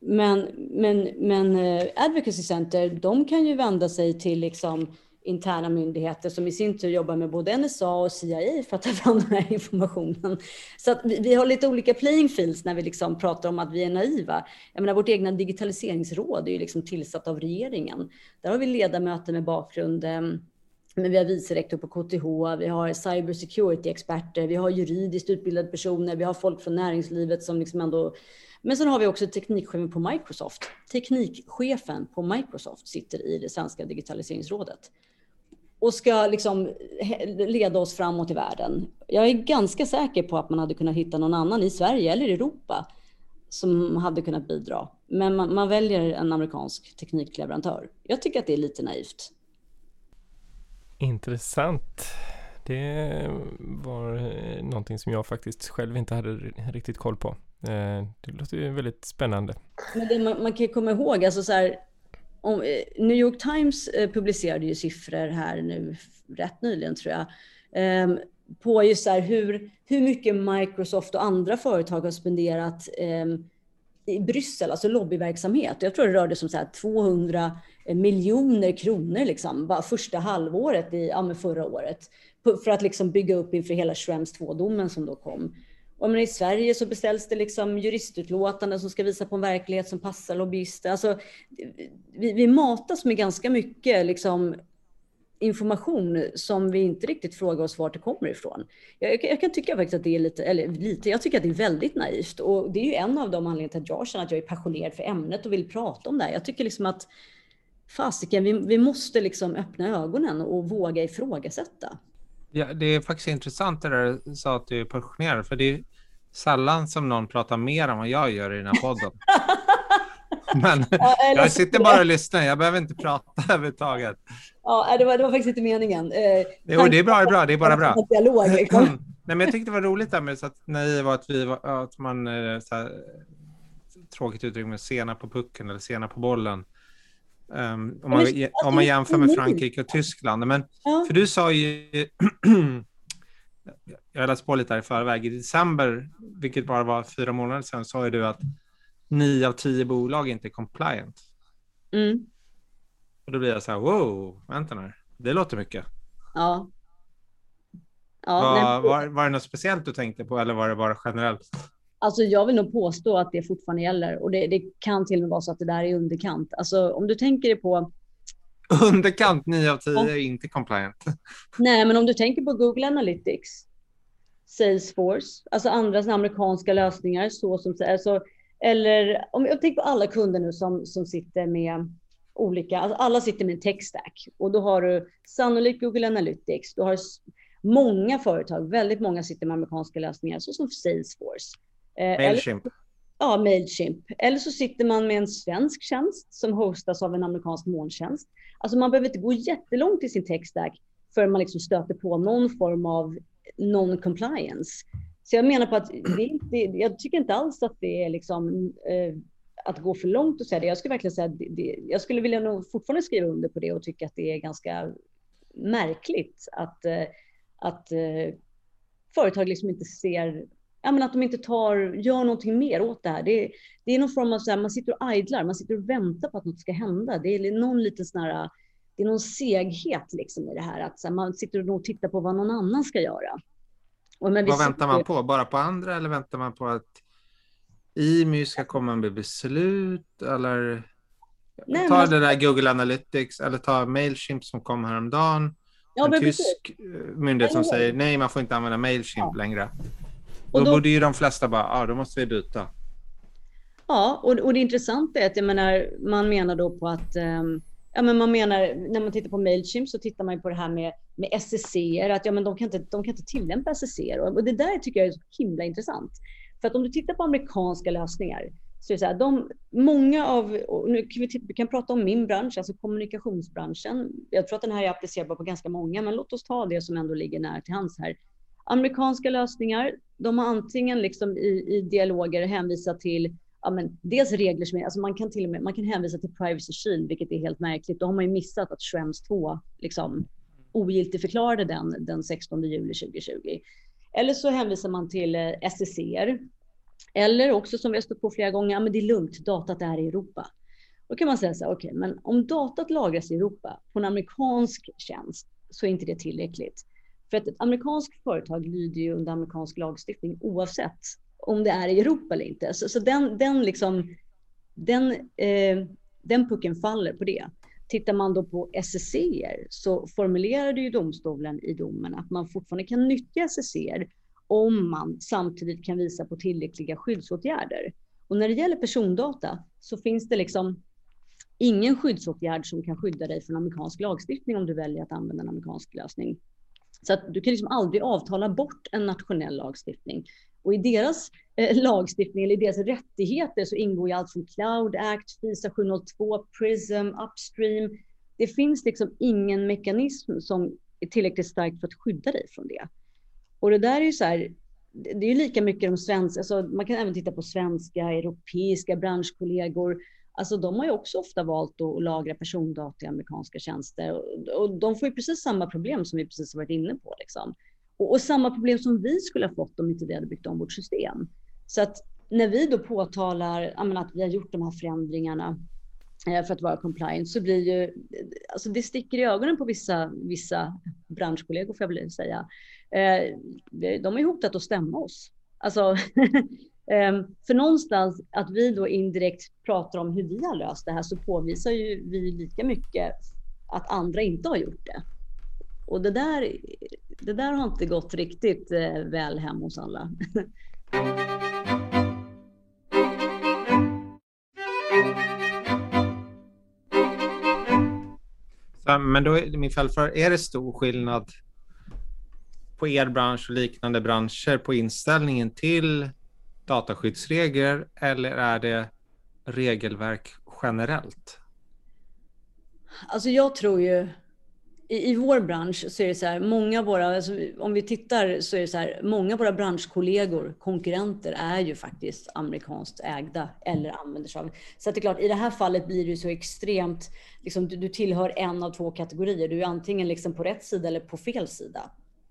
men men, men eh, Advocacy Center, de kan ju vända sig till liksom, interna myndigheter som i sin tur jobbar med både NSA och CIA för att ta fram den här informationen. Så att vi, vi har lite olika playing fields när vi liksom pratar om att vi är naiva. Jag menar, vårt egna digitaliseringsråd är ju liksom tillsatt av regeringen. Där har vi ledamöter med bakgrund eh, men vi har vice rektor på KTH, vi har cyber security-experter, vi har juridiskt utbildade personer, vi har folk från näringslivet som liksom ändå... Men sen har vi också teknikchefen på Microsoft. Teknikchefen på Microsoft sitter i det svenska digitaliseringsrådet och ska liksom leda oss framåt i världen. Jag är ganska säker på att man hade kunnat hitta någon annan i Sverige eller Europa som hade kunnat bidra. Men man, man väljer en amerikansk teknikleverantör. Jag tycker att det är lite naivt. Intressant. Det var eh, någonting som jag faktiskt själv inte hade riktigt koll på. Eh, det låter ju väldigt spännande. Men det, man, man, kan ju komma ihåg, alltså så här, om, eh, New York Times eh, publicerade ju siffror här nu rätt nyligen tror jag. Eh, på just så hur, hur mycket Microsoft och andra företag har spenderat eh, i Bryssel, alltså lobbyverksamhet. Jag tror det rörde sig om så här 200 miljoner kronor liksom, bara första halvåret i, ja, förra året. För att liksom bygga upp inför hela Schrems 2-domen som då kom. Och men I Sverige så beställs det liksom juristutlåtanden som ska visa på en verklighet som passar lobbyister. Alltså, vi, vi matas med ganska mycket liksom, information som vi inte riktigt frågar oss vart det kommer ifrån. Jag, jag, kan tycka faktiskt att det är lite, eller lite, jag tycker att det är väldigt naivt och det är ju en av de anledningarna till att jag känner att jag är passionerad för ämnet och vill prata om det här. Jag tycker liksom att fasiken, vi, vi måste liksom öppna ögonen och våga ifrågasätta. Ja, det är faktiskt intressant det där du sa att du är passionerad, för det är sällan som någon pratar mer än vad jag gör i den här podden. [laughs] Men ja, jag sitter bara och lyssnar, jag behöver inte prata [laughs] överhuvudtaget. Ja, det var, det var faktiskt inte meningen. Eh, jo, det är bra, det är bra, det är bara bra. Dialog, [laughs] liksom. Nej, men jag tyckte det var roligt där med så att naiv och att, vi var, att man, eh, så här, tråkigt uttryck, med sena på pucken eller sena på bollen. Um, om, man, om man jämför med Frankrike och Tyskland. Men, ja. För du sa ju, [clears throat] jag läste på lite här i förväg, i december, vilket bara var fyra månader sedan, sa ju du att nio av tio bolag inte är compliant. Mm. Och då blir jag så här, wow, vänta nu, det låter mycket. Ja. ja var, var, var det något speciellt du tänkte på eller var det bara generellt? Alltså jag vill nog påstå att det fortfarande gäller och det, det kan till och med vara så att det där är underkant. Alltså om du tänker dig på Underkant 9 av 10 är inte compliant. [laughs] Nej, men om du tänker på Google Analytics, Salesforce, alltså andra amerikanska lösningar, så som alltså, eller om jag tänker på alla kunder nu som, som sitter med olika, alltså alla sitter med en tech stack och då har du sannolikt Google Analytics, du har många företag, väldigt många sitter med amerikanska lösningar, så som Salesforce. Eh, Mailchimp. Eller, ja, Mailchimp. Eller så sitter man med en svensk tjänst som hostas av en amerikansk molntjänst. Alltså man behöver inte gå jättelångt i sin tech stack förrän man liksom stöter på någon form av non-compliance. Så jag menar på att det, det, jag tycker inte alls att det är liksom eh, att gå för långt och säga det. Jag skulle verkligen säga det, det, jag skulle vilja nog fortfarande skriva under på det och tycka att det är ganska märkligt att, eh, att eh, företag liksom inte ser, ja men att de inte tar, gör någonting mer åt det här. Det är, det är någon form av så här, man sitter och idlar, man sitter och väntar på att något ska hända. Det är någon liten sån här, det är någon seghet liksom i det här, att här, man sitter och tittar på vad någon annan ska göra. vad väntar man på? Bara på andra eller väntar man på att IMY ska komma med beslut eller Nej, ta det där Google Analytics eller ta Mailchimp som kom häromdagen. Ja, en tysk precis. Eh, myndighet som säger nej, man får inte använda Mailchimp ja. längre. Då, då borde ju de flesta bara, ja, då måste vi byta. Ja, och, och det intressanta är att jag menar, man menar då på att um, Ja, men man menar, när man tittar på Mailchimp så tittar man på det här med, med SSC, att ja, men de, kan inte, de kan inte tillämpa SSC. Och det där tycker jag är så himla intressant. För att om du tittar på amerikanska lösningar, så är det så här, de, många av, nu kan vi, vi kan prata om min bransch, alltså kommunikationsbranschen. Jag tror att den här är applicerbar på ganska många, men låt oss ta det som ändå ligger nära till hands här. Amerikanska lösningar, de har antingen liksom i, i dialoger hänvisat till ja, men dels regler som är, alltså man kan till och med man kan hänvisa till Privacy Shield, vilket är helt märkligt. Då har man ju missat att Schrems 2 liksom ogiltigförklarade den den 16 juli 2020. Eller så hänvisar man till eh, SCCR. Eller också som vi har stött på flera gånger, ja, men det är lugnt, datat är i Europa. Då kan man säga så här, okej, okay, men om datat lagras i Europa på en amerikansk tjänst så är inte det tillräckligt. För att ett amerikanskt företag lyder ju under amerikansk lagstiftning oavsett om det är i Europa eller inte. Så, så den, den, liksom, den, eh, den pucken faller på det. Tittar man då på SSC så formulerade ju domstolen i domen att man fortfarande kan nyttja SSC om man samtidigt kan visa på tillräckliga skyddsåtgärder. Och när det gäller persondata så finns det liksom ingen skyddsåtgärd som kan skydda dig från amerikansk lagstiftning om du väljer att använda en amerikansk lösning. Så att du kan liksom aldrig avtala bort en nationell lagstiftning. Och i deras eh, lagstiftning eller i deras rättigheter så ingår ju allt från Cloud Act, FISA 702, PRISM, Upstream. Det finns liksom ingen mekanism som är tillräckligt stark för att skydda dig från det. Och det där är ju så här, det är ju lika mycket de svenska, alltså man kan även titta på svenska, europeiska branschkollegor. Alltså de har ju också ofta valt att lagra persondata i amerikanska tjänster och, de får ju precis samma problem som vi precis har varit inne på. Liksom. Och, och, samma problem som vi skulle ha fått om inte vi hade byggt om vårt system. Så att när vi då påtalar att vi har gjort de här förändringarna eh, för att vara compliant så blir ju, eh, alltså det sticker i ögonen på vissa, vissa branschkollegor får jag väl säga. Eh, de har ju hotat att stämma oss. Alltså, [laughs] Ehm, för någonstans att vi då indirekt pratar om hur vi har löst det här så påvisar ju vi lika mycket att andra inte har gjort det. Och det där, det där har inte gått riktigt eh, väl hem hos alla. [laughs] men då är min följdfråga, är det stor skillnad på er bransch och liknande branscher på inställningen till dataskyddsregler eller är det regelverk generellt? Alltså jag tror ju i, i vår bransch så är det så här, många av våra, alltså, om vi tittar så är det så här, många av våra branschkollegor, konkurrenter, är ju faktiskt amerikanskt ägda eller använder sig av. Så att det är klart, i det här fallet blir det ju så extremt, liksom, du, du tillhör en av två kategorier. Du är antingen liksom på rätt sida eller på fel sida.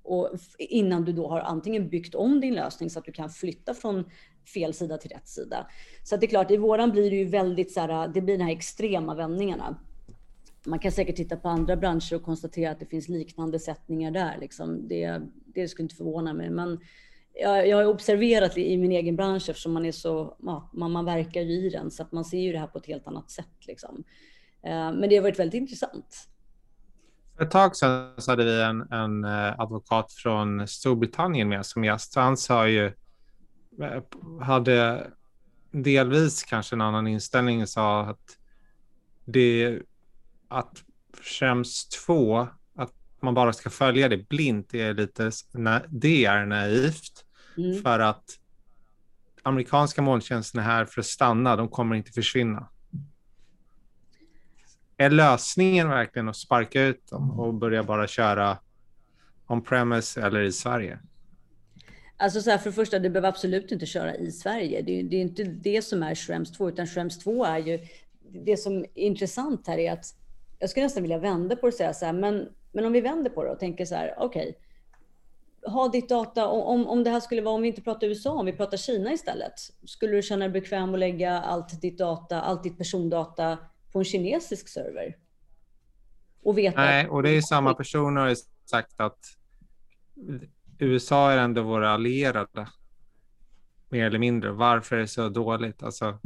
Och innan du då har antingen byggt om din lösning så att du kan flytta från fel sida till rätt sida. Så att det är klart, i våran blir det ju väldigt så här, det blir de här extrema vändningarna man kan säkert titta på andra branscher och konstatera att det finns liknande sättningar där. Liksom. Det, det skulle inte förvåna mig. Men jag, jag har observerat det i min egen bransch eftersom man är så, ja, man, man verkar ju i den så att man ser ju det här på ett helt annat sätt. Liksom. Eh, men det har varit väldigt intressant. Ett tag sedan så hade vi en, en eh, advokat från Storbritannien med som gäst. Han sa ju, eh, hade delvis kanske en annan inställning, sa att det att Schrems 2, att man bara ska följa det blint, det är lite det är naivt. Mm. För att amerikanska molntjänsten är här för att stanna, de kommer inte försvinna. Är lösningen verkligen att sparka ut dem och börja bara köra on-premise eller i Sverige? Alltså så här, för det första, du behöver absolut inte köra i Sverige. Det är, det är inte det som är Schrems 2, utan Schrems 2 är ju... Det som är intressant här är att jag skulle nästan vilja vända på det och säga så här, men, men om vi vänder på det och tänker så här, okej, okay, ha ditt data, om, om det här skulle vara, om vi inte pratar USA, om vi pratar Kina istället, skulle du känna dig bekväm att lägga allt ditt data, allt ditt persondata på en kinesisk server? Och veta Nej, och det är samma personer har sagt att USA är ändå våra allierade. Mer eller mindre. Varför är det så dåligt? Alltså...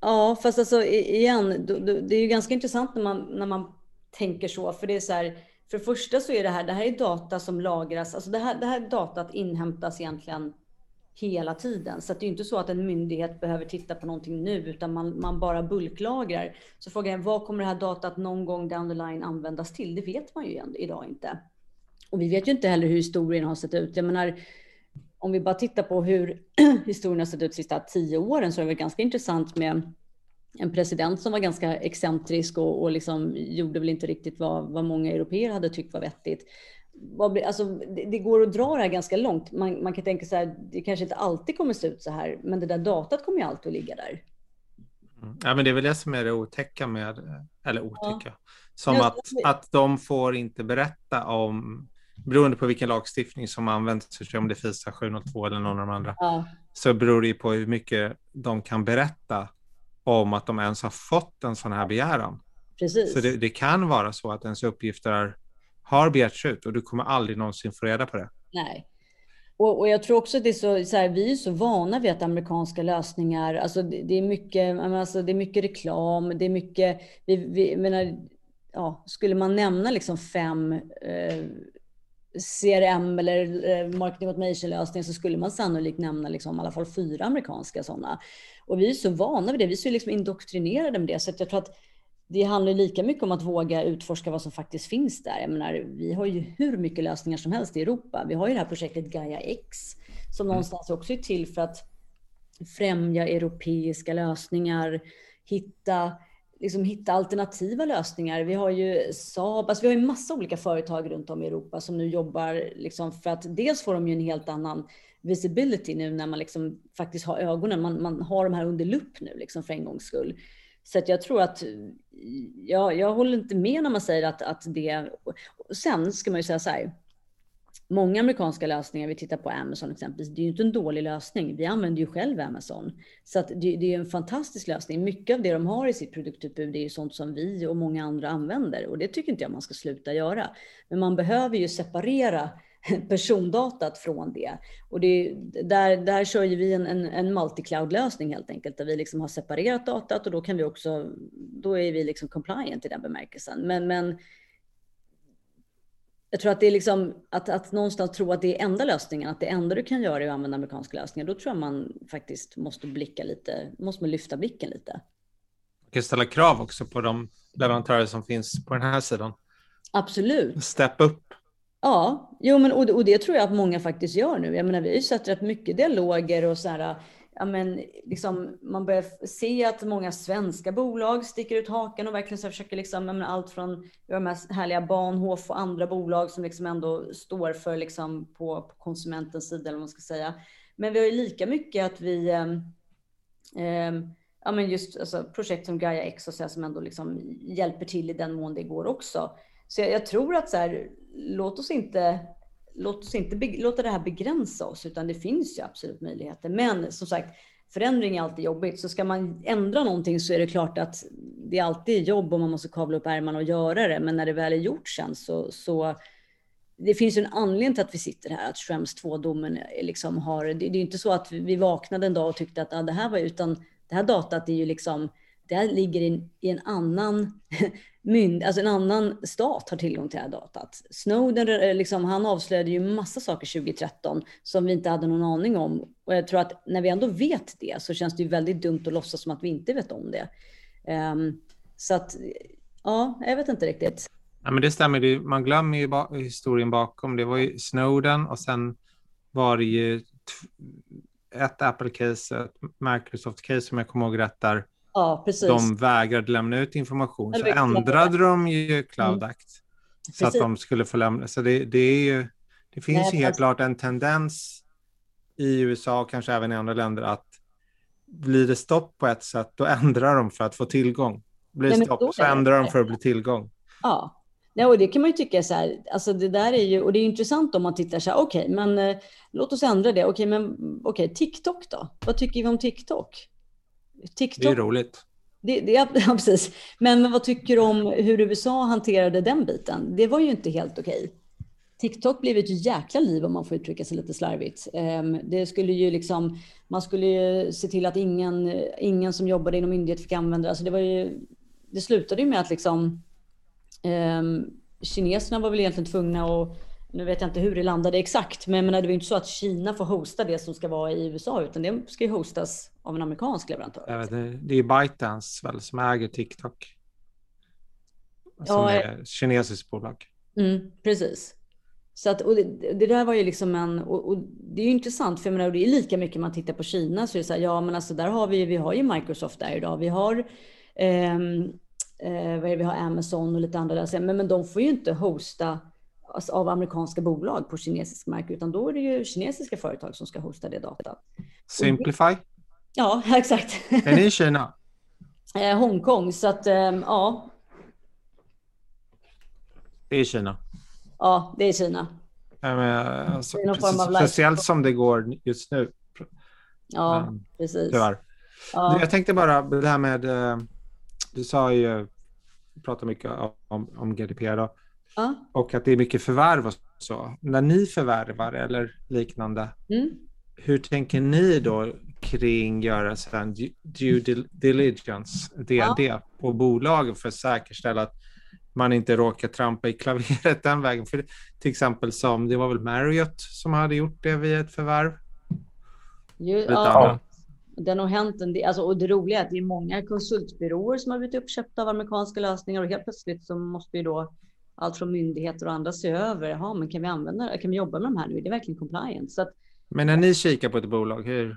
Ja, fast alltså igen, det är ju ganska intressant när man, när man tänker så, för det är så här, för det första så är det här, det här är data som lagras, alltså det här, det här datat inhämtas egentligen hela tiden. Så det är inte så att en myndighet behöver titta på någonting nu, utan man, man bara bulklagrar. Så frågan är, vad kommer det här datat någon gång down the line användas till? Det vet man ju idag inte. Och vi vet ju inte heller hur historien har sett ut. Jag menar, om vi bara tittar på hur [clears throat] historien har sett ut de sista tio åren så är det väl ganska intressant med en president som var ganska excentrisk och, och liksom gjorde väl inte riktigt vad, vad många europeer hade tyckt var vettigt. Alltså, det, går att dra det här ganska långt. Man, man kan tänka så här, det kanske inte alltid kommer se ut så här, men det där datat kommer ju alltid att ligga där. Mm. Ja, men det är väl det som är det otäcka med, eller otäcka, ja. som att, att de får inte berätta om, beroende på vilken lagstiftning som används, om det är FISA 702 eller någon av de andra, ja. så beror det ju på hur mycket de kan berätta om att de ens har fått en sån här begäran. Precis. Så det, det kan vara så att ens uppgifter har begärts ut och du kommer aldrig någonsin få reda på det. Nej. Och, och jag tror också att det är så, så här, vi är så vana vid att amerikanska lösningar, alltså det, det är mycket, alltså det är mycket reklam, det är mycket, vi, vi menar, ja, skulle man nämna liksom fem eh, CRM eller eh, marketing automation lösningar så skulle man sannolikt nämna liksom i alla fall fyra amerikanska sådana. Och vi är så vana vid det, vi är så liksom indoktrinerade med det, så jag tror att det handlar lika mycket om att våga utforska vad som faktiskt finns där. Jag menar, vi har ju hur mycket lösningar som helst i Europa. Vi har ju det här projektet Gaia X som mm. någonstans också är till för att främja europeiska lösningar, hitta, liksom hitta alternativa lösningar. Vi har ju Saab, alltså vi har ju massa olika företag runt om i Europa som nu jobbar liksom för att dels får de ju en helt annan visibility nu när man liksom faktiskt har ögonen, man, man har de här under lupp nu liksom för en gångs skull. Så att jag tror att, jag, jag håller inte med när man säger att, att det, sen ska man ju säga så här, många amerikanska lösningar, vi tittar på Amazon exempelvis, det är ju inte en dålig lösning. Vi använder ju själv Amazon. Så att det, det är en fantastisk lösning. Mycket av det de har i sitt produktutbud är ju sånt som vi och många andra använder och det tycker inte jag man ska sluta göra. Men man behöver ju separera [laughs] persondatat från det. Och det, där, där kör ju vi en, en, en multi-cloud-lösning helt enkelt, där vi liksom har separerat datat och då kan vi också, då är vi liksom compliant i den bemärkelsen. Men, men jag tror att det är liksom att, att någonstans tro att det är enda lösningen, att det enda du kan göra är att använda amerikanska lösningar, då tror jag man faktiskt måste blicka lite, måste man lyfta blicken lite. Man kan ställa krav också på de leverantörer som finns på den här sidan. Absolut. Step upp. Ja, jo, men, och, och det tror jag att många faktiskt gör nu. Jag menar, vi har ju sett rätt mycket dialoger och så här, ja, men, liksom, man börjar se att många svenska bolag sticker ut hakan och verkligen så försöker liksom, men, allt från de här härliga Bahnhof och andra bolag som liksom ändå står för liksom, på, på konsumentens sida, eller vad man ska säga. Men vi har ju lika mycket att vi eh, ja, men just alltså, projekt som Gaia X och så här, som ändå liksom hjälper till i den mån det går också. Så jag, jag tror att så här, låt oss inte låt oss inte låta det här begränsa oss, utan det finns ju absolut möjligheter. Men som sagt, förändring är alltid jobbigt. Så ska man ändra någonting så är det klart att det är alltid jobb och man måste kavla upp ärmarna och göra det. Men när det väl är gjort sen så, så det finns ju en anledning till att vi sitter här, att Schrems 2-domen liksom har, det, det är inte så att vi vaknade en dag och tyckte att ah, det här var, utan det här datat är ju liksom, det här ligger i, i en annan [laughs] mynd, alltså en annan stat har tillgång till det här datat. Snowden, eh, liksom, han avslöjade ju massa saker 2013 som vi inte hade någon aning om. Och jag tror att när vi ändå vet det så känns det ju väldigt dumt att låtsas som att vi inte vet om det. Um, så att, ja, jag vet inte riktigt. Ja, men det stämmer, man glömmer ju historien bakom. Det var ju Snowden och sen var det ju ett Apple-case, ett Microsoft-case som jag kommer ihåg rätt där Ja, precis. De vägrade lämna ut information. Så ändrade de ju Cloud mm. Act. Mm. Så att de skulle få lämna. Så det, det är ju, det finns Nej, ju helt klart en tendens i USA och kanske även i andra länder att blir det stopp på ett sätt, då ändrar de för att få tillgång. Blir det stopp så ändrar de för att bli tillgång. Ja, Ja, och det kan man ju tycka så här, alltså det där är ju, och det är intressant om man tittar så här, okej, okay, men eh, låt oss ändra det. Okej, okay, men okej, okay, TikTok då? Vad tycker vi om TikTok? TikTok? Det är roligt. Det, det, ja, [laughs] precis. Men vad tycker du om hur USA hanterade den biten? Det var ju inte helt okej. TikTok blev ett jäkla liv om man får uttrycka sig lite slarvigt. Ehm, det skulle ju liksom, man skulle ju se till att ingen, ingen som jobbade inom myndighet fick använda det. Alltså det, var ju, det slutade ju med att liksom, um, kineserna var väl egentligen tvungna att nu vet jag inte hur det landade exakt, men det var ju inte så att Kina får hosta det som ska vara i USA, utan det ska ju hostas av en amerikansk leverantör. Ja, det, det är ByteDance väl som äger TikTok. Som ja, är ett kinesiskt bolag. Mm, precis. Så att, och det, det, där var ju liksom en, och, och det är ju intressant för jag menar, det är lika mycket man tittar på Kina så är det så här, ja men alltså där har vi, vi har ju Microsoft där idag, vi har eh, eh, är det, vi har Amazon och lite andra där, men, men de får ju inte hosta av amerikanska bolag på kinesisk mark, utan då är det ju kinesiska företag som ska hosta det datat. Simplify? Ja, [laughs] exakt. Är ni i Kina? [laughs] eh, Hongkong, så att eh, ja. Det är Kina. Ja, det är Kina. Ja, men, alltså, speciellt som det går just nu. Ja, men, precis. Tyvärr. Ja. Jag tänkte bara det här med, eh, du sa ju, pratar mycket om, om GDPR då, ja. och att det är mycket förvärv och så. När ni förvärvar eller liknande, mm. hur tänker ni då kring göra sen due diligence, DD, ja. på bolagen för att säkerställa att man inte råkar trampa i klaveret den vägen. För till exempel som, det var väl Marriott som hade gjort det via ett förvärv? Ju, ja, det har hänt en del. Alltså, och det roliga är att det är många konsultbyråer som har blivit uppköpta av amerikanska lösningar och helt plötsligt så måste ju då allt från myndigheter och andra se över. Jaha, men kan vi använda kan vi jobba med de här nu? Är det verkligen compliant? Så att, men när ni kikar på ett bolag, hur?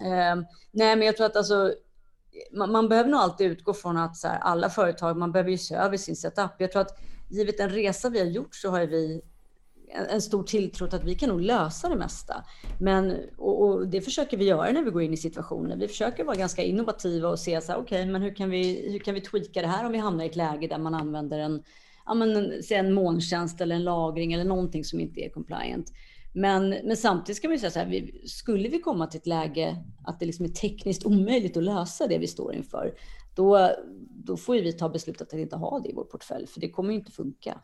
Eh, nej, men jag tror att alltså man, man, behöver nog alltid utgå från att så här, alla företag, man behöver ju se över sin setup. Jag tror att givet den resa vi har gjort så har vi en, en stor tilltro till att vi kan nog lösa det mesta. Men, och, och, det försöker vi göra när vi går in i situationer. Vi försöker vara ganska innovativa och se så här, okej, okay, men hur kan, vi, hur kan vi tweaka det här om vi hamnar i ett läge där man använder en, ja, men, en molntjänst eller en lagring eller någonting som inte är compliant. Men, men samtidigt ska vi säga så här, vi, skulle vi komma till ett läge att det liksom är tekniskt omöjligt att lösa det vi står inför, då, då får vi ta beslutet att inte ha det i vår portfölj, för det kommer ju inte funka.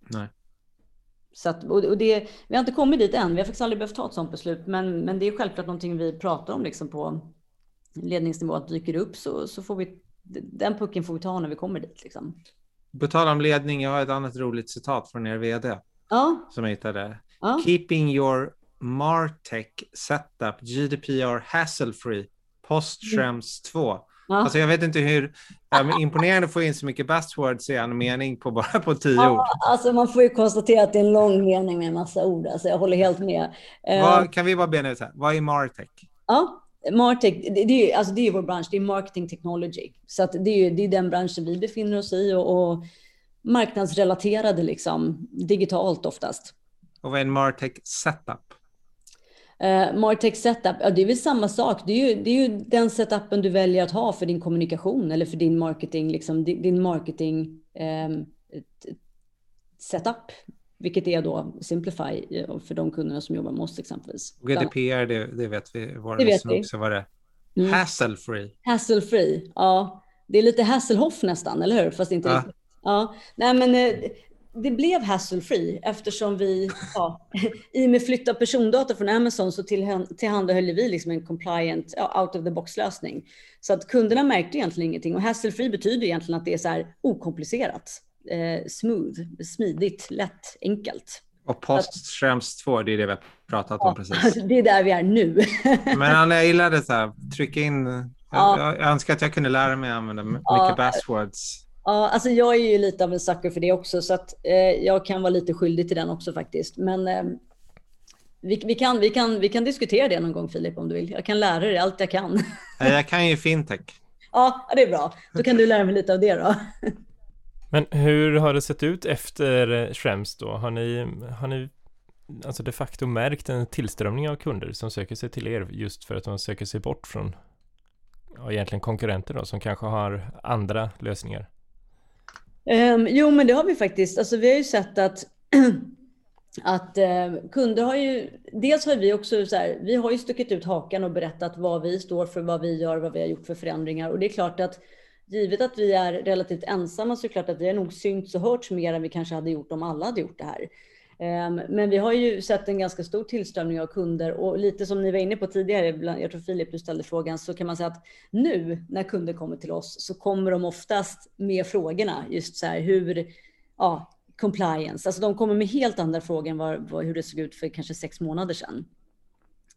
Nej. Så att, och det, vi har inte kommit dit än, vi har faktiskt aldrig behövt ta ett sådant beslut, men, men det är självklart någonting vi pratar om liksom på ledningsnivå, att dyker det upp så, så får vi, den pucken får vi ta när vi kommer dit. Liksom. På tal om ledning, jag har ett annat roligt citat från er vd. Ja. Som jag hittade. Ja. Keeping your Martech setup GDPR hassle-free post Schrems 2. Ja. Alltså jag vet inte hur, ja, [laughs] imponerande att få in så mycket buzzwords i en mening på bara på tio ja, ord. Alltså man får ju konstatera att det är en lång mening med en massa ord, alltså jag håller helt med. Vad, uh, kan vi bara bena ut här, vad är Martech? Ja, Martech, det, det, är, alltså det är vår bransch, det är marketing technology. Så att det, är, det är den branschen vi befinner oss i och, och marknadsrelaterade liksom, digitalt oftast. Och vad är en Martech setup? Uh, Martech setup, ja, det är väl samma sak. Det är, ju, det är ju den setupen du väljer att ha för din kommunikation eller för din marketing, liksom, din marketing um, setup. Vilket är då Simplify eh, för de kunderna som jobbar med oss exempelvis. GDPR, det, det vet vi. Vår det vi. också vad det mm. Hassle free. Hassle free, ja. Det är lite Hasselhoff nästan, eller hur? Fast inte ja. riktigt. Ja, nej men eh, det blev hassle-free eftersom vi, ja, [laughs] i och med flytt av persondata från Amazon så tillhandahöll vi liksom en compliant, out of the box lösning. Så att kunderna märkte egentligen ingenting och hassle-free betyder egentligen att det är så här okomplicerat, eh, smooth, smidigt, lätt, enkelt. Och post Schrems 2, det är det vi har pratat ja, om precis. Det är där vi är nu. [laughs] Men jag gillade så här, trycka in, jag, ja. jag, önskar att jag kunde lära mig att använda mycket ja. buzzwords Ja, alltså jag är ju lite av en sucker för det också, så att eh, jag kan vara lite skyldig till den också faktiskt. Men eh, vi, vi, kan, vi, kan, vi kan diskutera det någon gång Filip om du vill. Jag kan lära dig allt jag kan. Jag kan ju fintech. [laughs] Ja, det är bra. Då kan du lära mig lite av det då. [laughs] Men hur har det sett ut efter eh, Schrems då? Har ni, har ni alltså de facto märkt en tillströmning av kunder som söker sig till er just för att de söker sig bort från ja, egentligen konkurrenter då som kanske har andra lösningar? Um, jo, men det har vi faktiskt. Alltså, vi har ju sett att [clears throat] att eh, kunder har ju, dels har vi också så här, vi har ju stuckit ut hakan och berättat vad vi står för, vad vi gör, vad vi har gjort för förändringar. Och det är klart att givet att vi är relativt ensamma så är det klart att vi har nog synts och hörts mer än vi kanske hade gjort om alla hade gjort det här. Ehm, men vi har ju sett en ganska stor tillströmning av kunder och lite som ni var inne på tidigare, jag tror Filip du ställde frågan, så kan man säga att nu när kunder kommer till oss så kommer de oftast med frågorna just så här hur, ja, compliance, alltså de kommer med helt andra frågor än vad, vad, hur det såg ut för kanske sex månader sedan.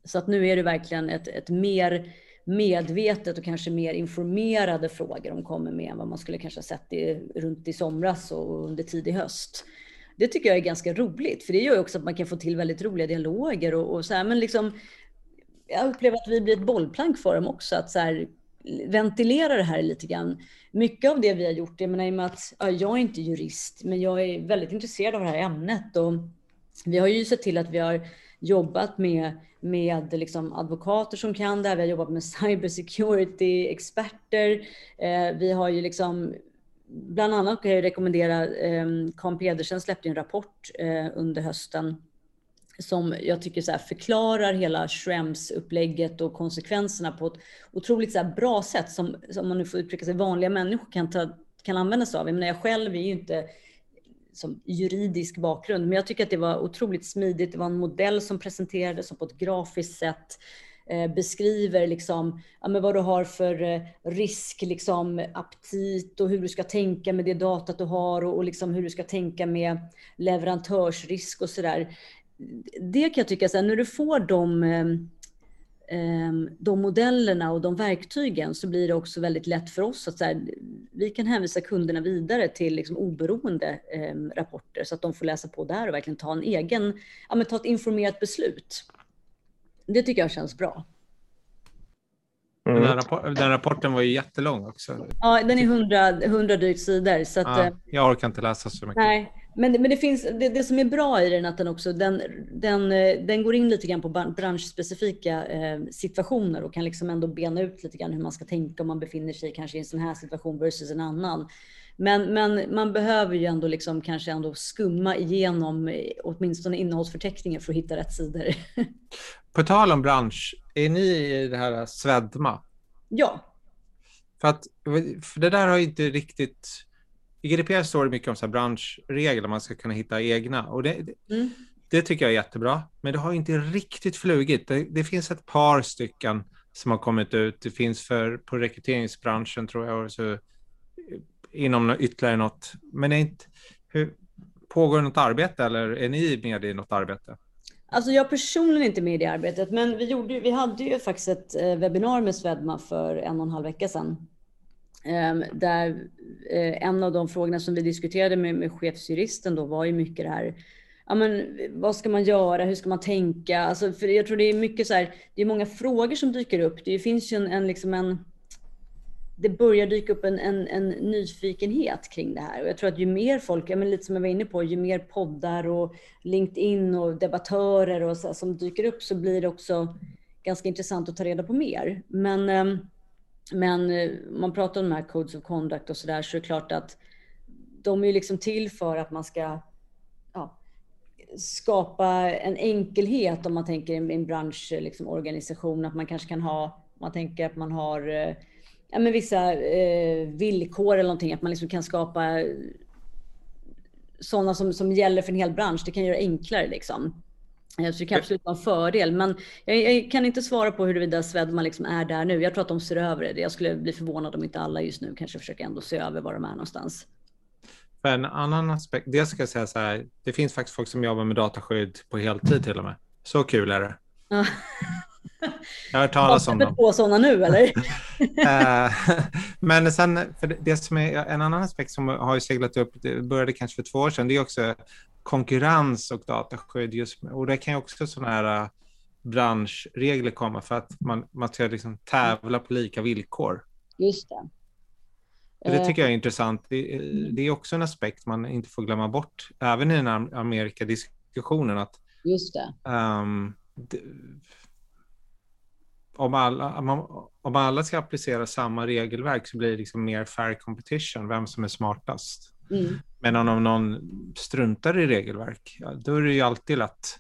Så att nu är det verkligen ett, ett mer medvetet och kanske mer informerade frågor de kommer med än vad man skulle kanske ha sett i, runt i somras och under tidig höst. Det tycker jag är ganska roligt, för det gör ju också att man kan få till väldigt roliga dialoger och, och så här, men liksom jag upplever att vi blir ett bollplank för dem också, att så här, ventilera det här lite grann. Mycket av det vi har gjort, jag menar i och med att ja, jag är inte jurist, men jag är väldigt intresserad av det här ämnet och vi har ju sett till att vi har jobbat med, med liksom advokater som kan det här. Vi har jobbat med cybersecurity-experter. Eh, vi har ju liksom, bland annat kan jag rekommendera, eh, Karin Pedersen släppte en rapport eh, under hösten som jag tycker så förklarar hela Schrems-upplägget och konsekvenserna på ett otroligt så bra sätt som, som man nu får uttrycka sig, vanliga människor kan, ta, kan använda sig av. Jag, menar, jag själv är ju inte som juridisk bakgrund, men jag tycker att det var otroligt smidigt. Det var en modell som presenterades som på ett grafiskt sätt eh, beskriver liksom, ja, men vad du har för eh, risk, liksom, aptit och hur du ska tänka med det datat du har och, och liksom hur du ska tänka med leverantörsrisk och så där det kan jag tycka, så här, när du får de, eh, de modellerna och de verktygen så blir det också väldigt lätt för oss att så här, vi kan hänvisa kunderna vidare till liksom oberoende eh, rapporter så att de får läsa på där och verkligen ta en egen, ja, men ta ett informerat beslut. Det tycker jag känns bra. Mm. Den, rapport, den, rapporten var ju jättelång också. Ja, den är 100, 100 drygt sidor. Så att, ja, eh, jag orkar inte läsa så mycket. Nej, men, men det, finns, det, det, som är bra i den att den också den, den, eh, den går in lite grann på branschspecifika eh, situationer och kan liksom ändå bena ut lite grann hur man ska tänka om man befinner sig kanske i en sån här situation versus en annan. Men, men man behöver ju ändå liksom kanske ändå skumma igenom eh, åtminstone innehållsförteckningen för att hitta rätt sidor. [laughs] På tal om bransch, är ni i det här Svedma? Ja. För att för det där har inte riktigt i GDPR står det mycket om så här branschregler, man ska kunna hitta egna. Och det, mm. det tycker jag är jättebra, men det har inte riktigt flugit. Det, det, finns ett par stycken som har kommit ut. Det finns för, på rekryteringsbranschen tror jag, och så, inom ytterligare något. Men är inte, hur, pågår något arbete eller är ni med i något arbete? Alltså jag personligen är inte med i det arbetet, men vi, gjorde, vi hade ju faktiskt ett eh, webbinar med Svedma för en och en halv vecka sedan Ehm, där eh, en av de frågorna som vi diskuterade med, med chefsjuristen då var ju mycket det här ja, men, vad ska man göra? Hur ska man tänka? Alltså, för jag tror det är mycket så här, det är många frågor som dyker upp. Det finns ju en, en, liksom en det börjar dyka upp en, en, en, nyfikenhet kring det här. Och jag tror att ju mer folk, ja, men lite som jag var inne på, ju mer poddar och LinkedIn och debattörer och så, som dyker upp så blir det också ganska intressant att ta reda på mer. Men ehm, men eh, man pratar om de här codes of conduct och så där så är det klart att de är liksom till för att man ska ja, skapa en enkelhet om man tänker i en branschorganisation, eh, liksom, att man kanske kan ha, man tänker att man har eh, ja, men vissa eh, villkor eller någonting, att man liksom kan skapa sådana som, som gäller för en hel bransch. Det kan göra det enklare liksom. Så det kan absolut vara en fördel, men jag, jag, kan inte svara på huruvida Swedma liksom är där nu. Jag tror att de ser över det. Jag skulle bli förvånad om inte alla just nu kanske försöker ändå se över var de är någonstans. För en annan aspekt, dels ska jag säga så här, det finns faktiskt folk som jobbar med dataskydd på heltid till och med. Så kul är det. Jag har hört talas om dem. på sådana nu eller? [laughs] Eh, men sen, för det som är en annan aspekt som har ju seglat upp, det började kanske för två år sedan, det är också konkurrens och dataskydd. Just, och det kan ju också sådana här uh, branschregler komma för att man, man ska liksom tävla på lika villkor. Just det. Det tycker jag är intressant. Det, det är också en aspekt man inte får glömma bort, även i den här Amerikadiskussionen. Att, Just det. Um, det, om, alla, om alla ska applicera samma regelverk så blir det liksom mer fair competition, vem som är smartast. Mm. Men om någon struntar i regelverk, då är det ju alltid lätt.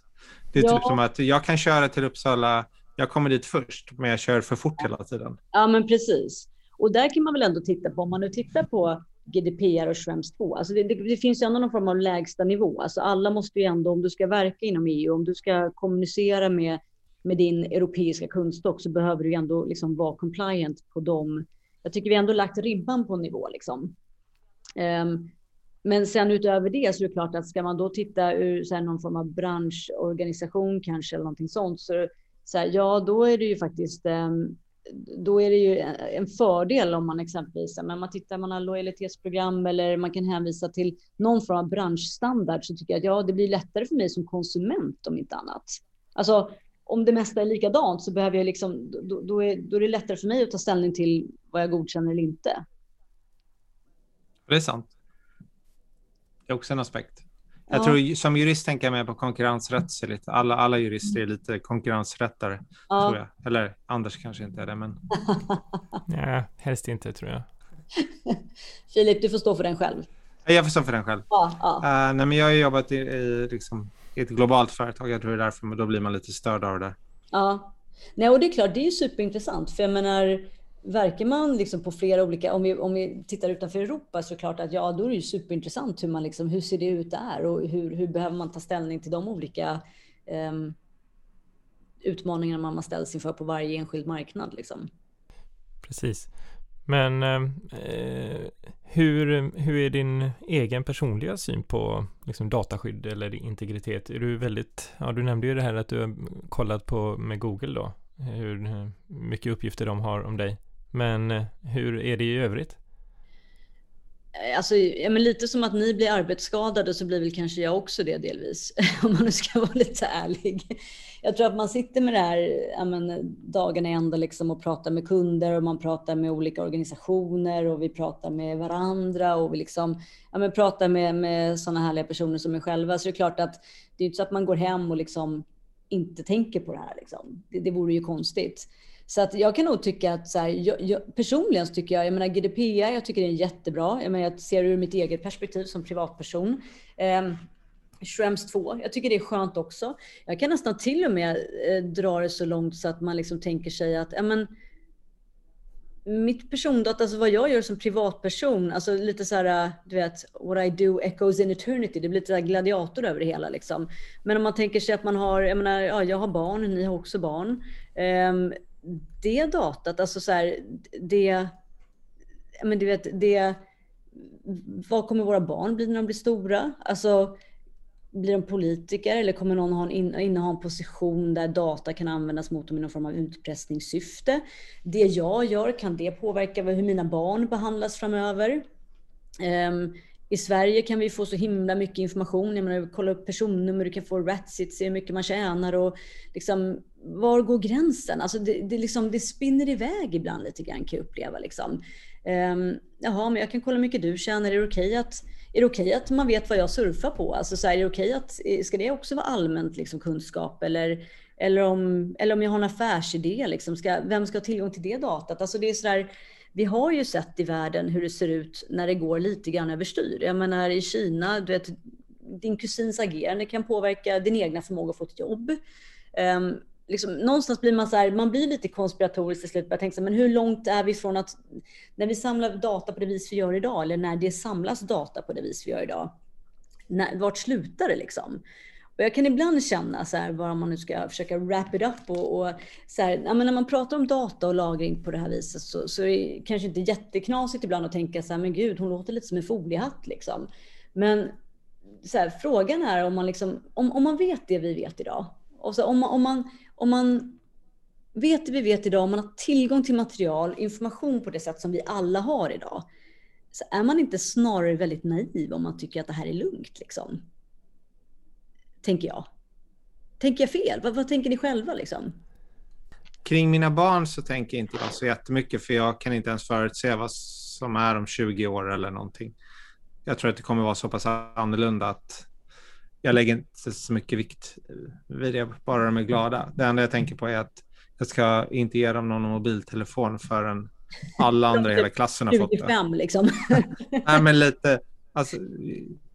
Det är Ja. typ som att jag kan köra till Uppsala, jag kommer dit först, men jag kör för fort hela tiden. Ja, men precis. Och där kan man väl ändå titta på, om man nu tittar på GDPR och Schrems 2, alltså det, det, det finns ju ändå någon form av lägsta nivå. Alltså alla måste ju ändå, om du ska verka inom EU, om du ska kommunicera med, med din europeiska kundstock, så behöver du ändå liksom vara compliant på dem. Jag tycker vi ändå lagt ribban på en nivå liksom. Um, men sen utöver det så är det klart att ska man då titta ur så här, någon form av branschorganisation kanske eller någonting sånt så, så här, ja, då är det ju faktiskt um, då är det ju en fördel om man exempelvis, men man tittar, man har lojalitetsprogram eller man kan hänvisa till någon form av branschstandard så tycker jag att ja, det blir lättare för mig som konsument om inte annat. Alltså om det mesta är likadant så behöver jag liksom, då, då, är, då är det lättare för mig att ta ställning till vad jag godkänner eller inte. Det är sant. Det är också en aspekt. Jag Ja. tror som jurist tänker jag mer på konkurrensrättsligt. Alla, alla jurister är lite konkurrensrättare, Ja. tror jag. Eller Anders kanske inte är det, men [laughs] Nej, helst inte tror jag. [laughs] Filip, du får stå för den själv. jag får stå för den själv. Ja, ja. Uh, nej, men jag har jobbat i, i, liksom, ett globalt företag. Jag tror det är därför, men då blir man lite störd av det där. Ja, nej, och det är klart, det är ju superintressant. För jag menar, verkar man liksom på flera olika, om vi, om vi tittar utanför Europa så är det klart att ja, då är det ju superintressant hur man liksom, hur ser det ut där och hur, hur behöver man ta ställning till de olika um, utmaningarna man ställs inför på varje enskild marknad liksom. Precis. Men eh, hur, hur är din egen personliga syn på liksom, dataskydd eller integritet? Är du väldigt, ja du nämnde ju det här att du har kollat på med Google då, hur mycket uppgifter de har om dig. Men eh, hur är det i övrigt? Eh, alltså, ja, men lite som att ni blir arbetsskadade så blir väl kanske jag också det delvis. [laughs] Om man nu ska [laughs] vara lite ärlig. Jag tror att man sitter med det här ja, men, dagarna i ända liksom och pratar med kunder och man pratar med olika organisationer och vi pratar med varandra och vi liksom, ja, men, pratar med, med sådana härliga personer som är själva. Så det är klart att det är inte så att man går hem och liksom inte tänker på det här. Liksom. Det, det vore ju konstigt. Så att jag kan nog tycka att så här, jag, jag, personligen så tycker jag, jag menar GDPR, jag tycker det är jättebra. Jag, menar, jag ser det ur mitt eget perspektiv som privatperson. Eh, Schrems 2, jag tycker det är skönt också. Jag kan nästan till och med eh, dra det så långt så att man liksom tänker sig att, ja men, mitt persondata, alltså vad jag gör som privatperson, alltså lite så här, du vet, what I do echoes in eternity. Det blir lite gladiator över det hela liksom. Men om man tänker sig att man har, jag menar, ja, jag har barn, ni har också barn. Um, det datat, alltså så här, det, men du vet, det, vad kommer våra barn bli när de blir stora? Alltså, blir de politiker eller kommer någon ha en, inneha en position där data kan användas mot dem i någon form av utpressningssyfte? Det jag gör, kan det påverka hur mina barn behandlas framöver? Um, i Sverige kan vi få så himla mycket information. Jag menar, kolla upp personnummer, du kan få ratsit, se hur mycket man tjänar och liksom, var går gränsen? Alltså det, det, liksom, det spinner iväg ibland lite grann kan jag uppleva. Liksom. Um, jaha, men jag kan kolla hur mycket du tjänar. Är det okej att, är det att man vet vad jag surfar på? Alltså, så här, är det okej att, eh, ska det också vara allmänt liksom, kunskap? Eller, eller, om, eller om jag har en affärsidé, liksom, ska, vem ska ha tillgång till det datat? Alltså, det är så där, vi har ju sett i världen hur det ser ut när det går lite grann överstyr. Jag menar i Kina, du vet, din kusins agerande kan påverka din egna förmåga att få ett jobb. Um, liksom, någonstans blir man så här, man blir lite konspiratorisk till slut. Jag tänker så här, men hur långt är vi från att när vi samlar data på det vis vi gör idag, eller när det samlas data på det vis vi gör idag, när, vart slutar det liksom? Och jag kan ibland känna, så här, bara man nu ska försöka wrap it up, och, och så här, ja, men när man pratar om data och lagring på det här viset så, så är det kanske inte jätteknasigt ibland att tänka så här, men gud, hon låter lite som en foliehatt liksom. Men så här, frågan är om man, liksom, om, om man vet det vi vet idag, och så, om, man, om, man, om man vet det vi vet idag, om man har tillgång till material, information på det sätt som vi alla har idag, så är man inte snarare väldigt naiv om man tycker att det här är lugnt liksom tänker jag. Tänker jag fel? Vad, vad, tänker ni själva liksom? Kring mina barn så tänker inte jag så jättemycket för jag kan inte ens förutse vad som är om 20 år eller någonting. Jag tror att det kommer vara så pass annorlunda att jag lägger inte så mycket vikt vid det, bara de är glada. Det enda jag tänker på är att jag ska inte ge dem någon mobiltelefon förrän alla andra i hela klassen har fått det. [laughs] 25 liksom. Nej, men lite, Alltså,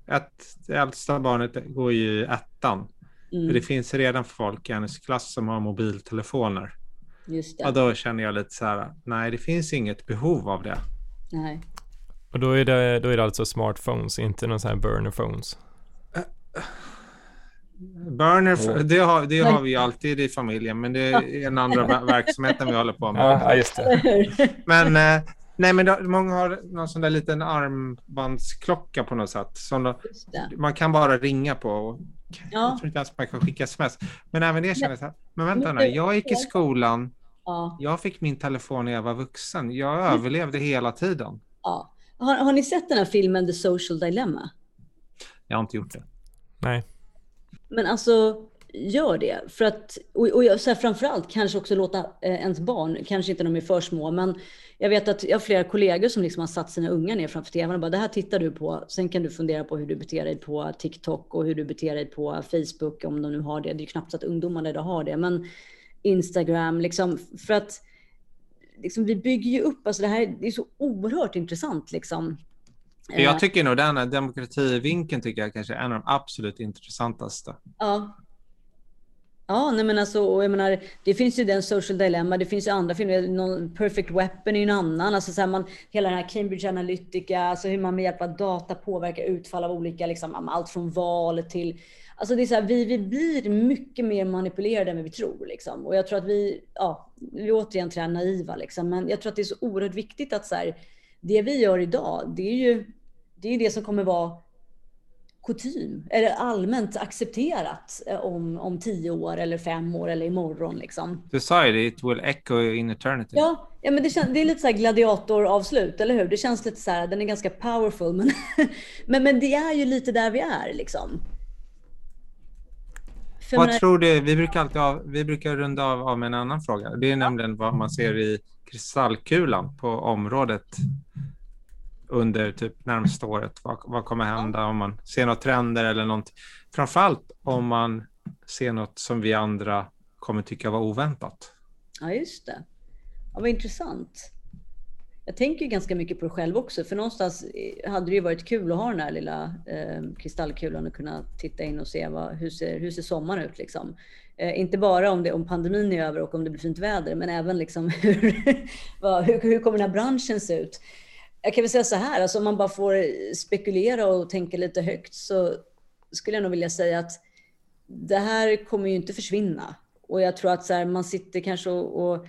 ett, det äldsta barnet går ju i ettan. Mm. Det finns redan folk i hennes klass som har mobiltelefoner. Just det. Och då känner jag lite så här, nej det finns inget behov av det. Nej. Och då är det, då är det alltså smartphones, inte någon sån här burner phones? Burner, det, har, det har vi alltid i familjen, men det [laughs] är en andra verksamheten vi håller på med. Ja, just det. Men, eh, nej, men då, många har någon sån där liten armbandsklocka på något sätt. Som då, man kan bara ringa på. Och, ja. Jag tror inte ens man kan skicka sms. Men även det känner jag men vänta nu, jag gick i skolan. Ja. Jag fick min telefon när jag var vuxen. Jag överlevde hela tiden. Ja. Har, har ni sett den här filmen The Social Dilemma? Jag har inte gjort det. Nej. Men alltså, gör det. För att, och, och så här, framförallt kanske också låta eh, ens barn, kanske inte de är för små, men jag vet att jag har flera kollegor som liksom har satt sina unga ner framför tvn och bara det här tittar du på. Sen kan du fundera på hur du beter dig på TikTok och hur du beter dig på Facebook om de nu har det. Det är knappt så att ungdomarna idag har det, men Instagram liksom för att liksom, vi bygger ju upp, alltså det här det är så oerhört intressant liksom. Jag tycker nog den här demokrativinkeln tycker jag kanske är en av de absolut intressantaste. Ja. Ja, nej men alltså, jag menar, det finns ju den social dilemma, det finns ju andra filmer, någon Perfect Weapon är ju en annan, alltså så här, man, hela den här Cambridge Analytica, alltså hur man med hjälp av data påverkar utfall av olika, liksom, allt från val till, alltså det är så här, vi, vi blir mycket mer manipulerade än vi tror liksom. Och jag tror att vi, ja, vi är återigen till naiva liksom, men jag tror att det är så oerhört viktigt att så här, det vi gör idag, det är ju det, är det som kommer vara kutym eller allmänt accepterat eh, om, om tio år eller fem år eller imorgon. Liksom. Det, it will echo in eternity. Ja, ja men det, känns, det är lite så här gladiatoravslut, eller hur? Det känns lite så här, den är ganska powerful, [laughs] men, men, men det är ju lite där vi är liksom. För vad tror du, vi brukar alltid av, vi brukar runda av, av med en annan fråga. Det är nämligen vad man ser i kristallkulan på området under typ närmaste året? Vad, vad kommer hända om man ser några trender eller något? Framförallt om man ser något som vi andra kommer tycka var oväntat. Ja, just det. Ja, vad intressant. Jag tänker ganska mycket på det själv också, för någonstans hade det ju varit kul att ha den här lilla eh, kristallkulan och kunna titta in och se vad, hur, ser, hur ser sommaren ut. Liksom. Eh, inte bara om, det, om pandemin är över och om det blir fint väder, men även liksom [laughs] hur, vad, hur, hur kommer den här branschen se ut? Jag kan väl säga så här, alltså om man bara får spekulera och tänka lite högt så skulle jag nog vilja säga att det här kommer ju inte försvinna. Och jag tror att så här, man sitter kanske och, och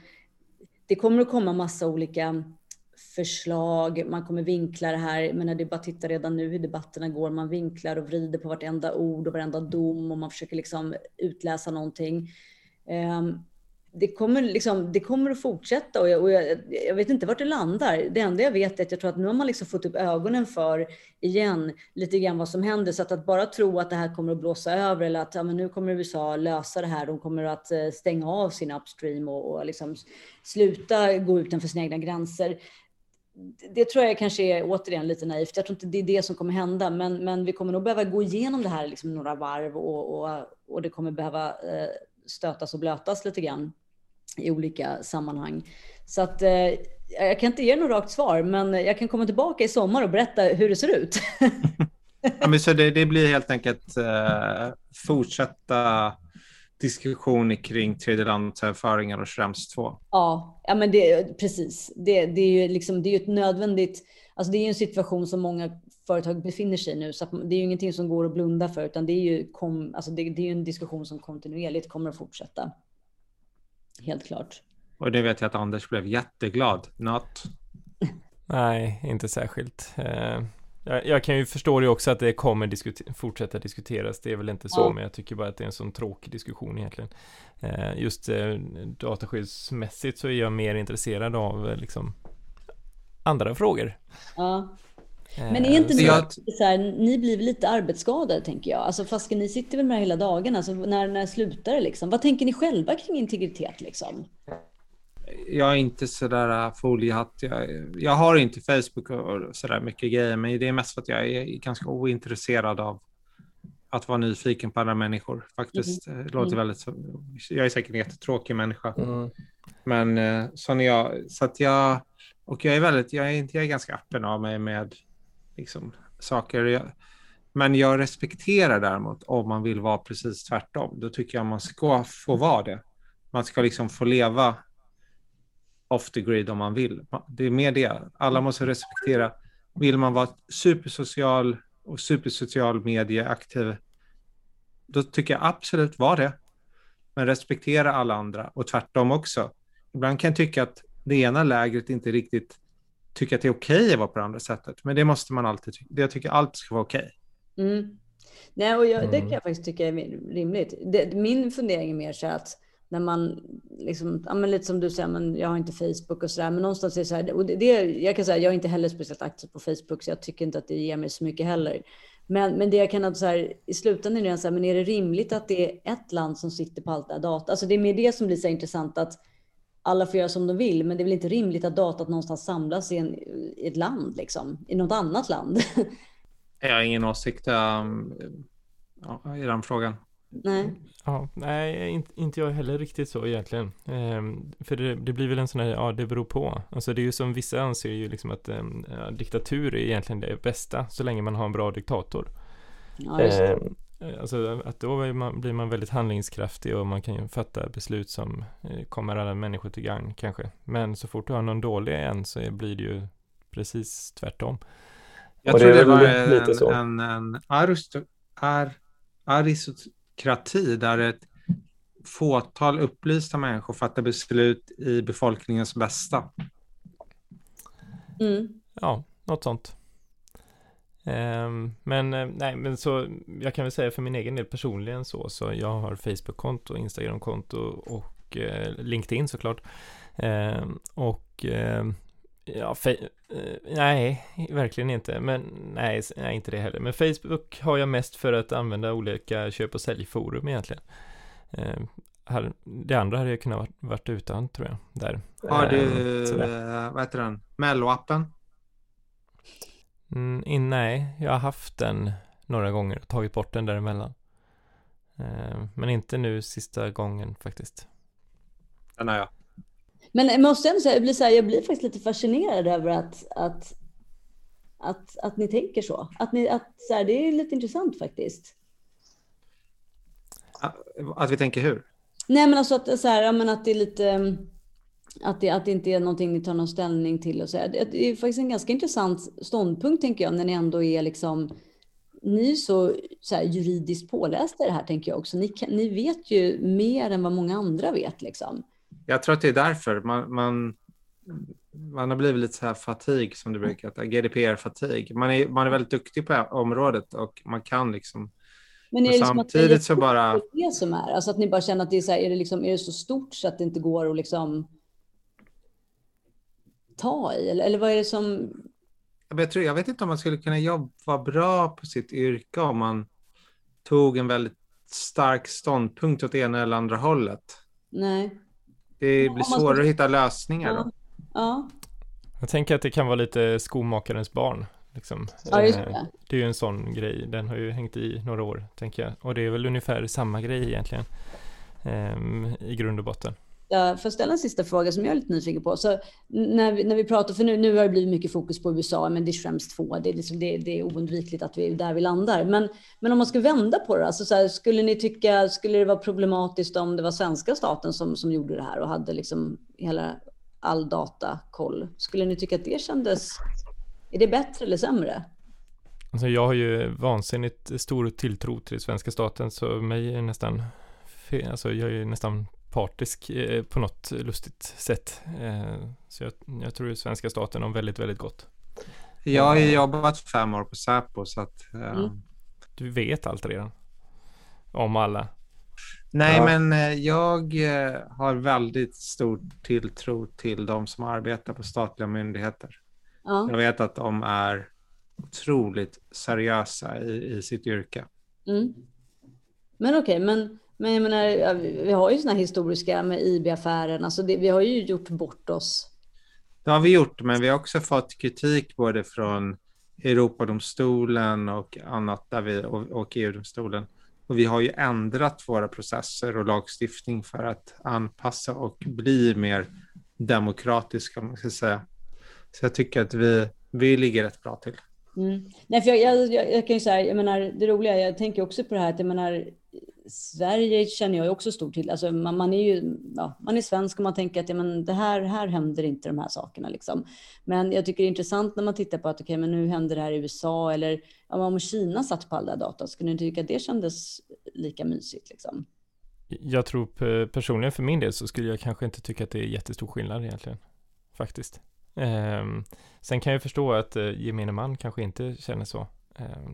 det kommer att komma massa olika förslag, man kommer vinkla det här, men när det bara titta redan nu hur debatterna går, man vinklar och vrider på vartenda ord och varenda dom och man försöker liksom utläsa någonting. Um, det kommer, liksom, det kommer att fortsätta och, jag, och jag, jag, vet inte vart det landar. Det enda jag vet är att jag tror att nu har man liksom fått upp ögonen för, igen, lite grann vad som händer. Så att, att bara tro att det här kommer att blåsa över eller att ja, men nu kommer USA lösa det här. De kommer att eh, stänga av sin upstream och, och liksom sluta gå utanför sina egna gränser. Det tror jag kanske är återigen lite naivt. Jag tror inte det är det som kommer hända, men, men vi kommer nog behöva gå igenom det här liksom några varv och, och, och det kommer behöva eh, stötas och blötas lite grann i olika sammanhang. Så att eh, jag kan inte ge något rakt svar, men jag kan komma tillbaka i sommar och berätta hur det ser ut. [laughs] ja, men så det, det blir helt enkelt eh, fortsätta diskussioner kring tredjelandsöverföringar och Schrems 2. Ja, ja men det, precis. Det, det är ju liksom, det är ett nödvändigt, alltså det är en situation som många företag befinner sig i nu, så det är ju ingenting som går att blunda för, utan det är ju, kom, alltså det, det är en diskussion som kontinuerligt kommer att fortsätta. Helt klart. Och det vet jag att Anders blev jätteglad. Not. Nej, inte särskilt. Eh, jag, jag, kan ju förstå det också att det kommer diskuter fortsätta diskuteras. Det är väl inte så, ja. men jag tycker bara att det är en sån tråkig diskussion egentligen. Eh, just eh, dataskyddsmässigt så är jag mer intresserad av liksom andra frågor. Ja. Men är inte ni, jag... så här, ni blir lite arbetsskadade tänker jag? Alltså fast ni sitter väl med hela dagarna, alltså, när, när slutar det liksom? Vad tänker ni själva kring integritet liksom? Jag är inte sådär äh, foliehatt. Jag, jag har inte Facebook och sådär mycket grejer, men det är mest för att jag är ganska ointresserad av att vara nyfiken på andra människor. Faktiskt, mm. det låter mm. väldigt... Jag är säkert en jättetråkig människa. Mm. Men äh, så när jag... Så att jag... Och jag är väldigt... Jag är, jag är ganska öppen av mig med liksom, saker. Men jag respekterar däremot om man vill vara precis tvärtom. Då tycker jag man ska få vara det. Man ska liksom få leva off the grid om man vill. Det är mer det. Alla måste respektera. Vill man vara supersocial och supersocial medieaktiv, då tycker jag absolut var det. Men respektera alla andra och tvärtom också. Ibland kan jag tycka att det ena lägret inte riktigt tycker att det är okej okay att vara på det andra sättet. Men det måste man alltid tycka. Jag tycker allt ska vara okej. Okay. Mm. Nej, och jag, det kan mm. jag faktiskt tycka är rimligt. Det, min fundering är mer så att när man, liksom, ja, men lite som du säger, men jag har inte Facebook och så där, men någonstans är det så här, och det, det, jag kan säga, jag är inte heller speciellt aktiv på Facebook, så jag tycker inte att det ger mig så mycket heller. Men, men det jag kan så här, i slutändan är det så här, men är det rimligt att det är ett land som sitter på allt det här data? Alltså det är mer det som blir så intressant att alla får göra som de vill, men det är väl inte rimligt att datat någonstans samlas i, en, i ett land, liksom, i något annat land. [laughs] jag har ingen åsikt um, ja, i den frågan. Nej. Ja, nej, inte, inte jag heller riktigt så egentligen. Ehm, för det, det, blir väl en sån här, ja det beror på. Alltså det är ju som vissa anser ju liksom att ja, diktatur är egentligen det bästa så länge man har en bra diktator. Ja, ehm, alltså att då man, blir man väldigt handlingskraftig och man kan ju fatta beslut som eh, kommer alla människor till gagn kanske. Men så fort du har någon dålig en så blir det ju precis tvärtom. Jag tror det, det var en, en, en arist, ar, aristokrati där ett fåtal upplysta människor fattar beslut i befolkningens bästa. Mm. Ja, något sånt. Um, men uh, nej, men så jag kan väl säga för min egen del personligen så, så jag har Facebook-konto, Instagram-konto och uh, LinkedIn såklart. Uh, och ehm, ja, eh, nej, verkligen inte. Men nej, nej, inte det heller. Men Facebook har jag mest för att använda olika köp och säljforum egentligen. Eh, det andra hade jag kunnat varit, varit utan tror jag. Där. Har du, eh, vad heter den, Mello-appen? Mm, in, nej, jag har haft den några gånger och tagit bort den däremellan. Eh, men inte nu sista gången faktiskt. Den har jag. Men jag måste ändå säga, jag blir, så här, jag blir faktiskt lite fascinerad över att, att, att, att ni tänker så. Att ni, att, så här, det är lite intressant faktiskt. Att vi tänker hur? Nej, men alltså att, så här, men att det är lite... Att det, att det inte är någonting ni tar någon ställning till. Och så. Det är faktiskt en ganska intressant ståndpunkt, tänker jag, när ni ändå är liksom... Ni är så, så här, juridiskt pålästa i det här, tänker jag också. Ni, ni vet ju mer än vad många andra vet. Liksom. Jag tror att det är därför man, man, man har blivit lite så här fatig som du brukar heta, GDPR-fatig. Man är, man är väldigt duktig på området och man kan liksom men är det liksom samtidigt att så bara... Det som är, alltså att ni bara känner att det är så här, är det, liksom, är det så stort så att det inte går att liksom ta i? Eller, eller vad är det som... Jag, tror, jag vet inte om man skulle kunna jobba bra på sitt yrke om man tog en väldigt stark ståndpunkt åt ena eller andra hållet. Nej. Det blir ja, svårare ska... att hitta lösningar ja. då. Ja. Jag tänker att det kan vara lite skomakarens barn. Liksom. Ja, just eh, det. det är ju en sån grej. Den har ju hängt i några år, tänker jag. Och det är väl ungefär samma grej egentligen. Um, I grund och botten. Jag får ställa en sista fråga som jag är lite nyfiken på. Så när, vi, när vi pratar, för nu, nu har det blivit mycket fokus på USA, men det är främst två. Det är, liksom, det, det är oundvikligt att vi är där vi landar. Men, men om man ska vända på det, alltså så här, skulle ni tycka, skulle det vara problematiskt om det var svenska staten som, som gjorde det här och hade liksom hela all datakoll? Skulle ni tycka att det kändes, är det bättre eller sämre? Alltså jag har ju vansinnigt stor tilltro till svenska staten, så mig är nästan, alltså jag är nästan partisk eh, på något lustigt sätt. Eh, så jag, jag tror svenska staten om väldigt, väldigt gott. Jag har jobbat fem år på Säpo så att... Eh... Mm. Du vet allt redan? Om alla? Nej, ja. men eh, jag eh, har väldigt stor tilltro till de som arbetar på statliga myndigheter. Ja. Jag vet att de är otroligt seriösa i, i sitt yrke. Mm. Men okej, okay, men men jag menar, vi har ju sådana historiska med IB-affären. Alltså det, vi har ju gjort bort oss. Det har vi gjort, men vi har också fått kritik både från Europadomstolen och annat där vi, och, och EU-domstolen. Och vi har ju ändrat våra processer och lagstiftning för att anpassa och bli mer demokratiska, om man ska säga. Så jag tycker att vi, vi ligger rätt bra till. Mm. Nej, för jag, jag, jag, jag kan ju säga, jag menar, det roliga, jag tänker också på det här att jag menar, Sverige känner jag också stor till. Alltså man, man, är ju ja, man är svensk och man tänker att ja, men det här, här händer inte de här sakerna. Liksom. Men jag tycker det är intressant när man tittar på att okay, men nu händer det här i USA eller ja, om Kina satt på all den data, skulle ni tycka att det kändes lika mysigt? Liksom? Jag tror personligen för min del så skulle jag kanske inte tycka att det är jättestor skillnad egentligen. Faktiskt. Eh, sen kan jag förstå att eh, gemene man kanske inte känner så. Eh,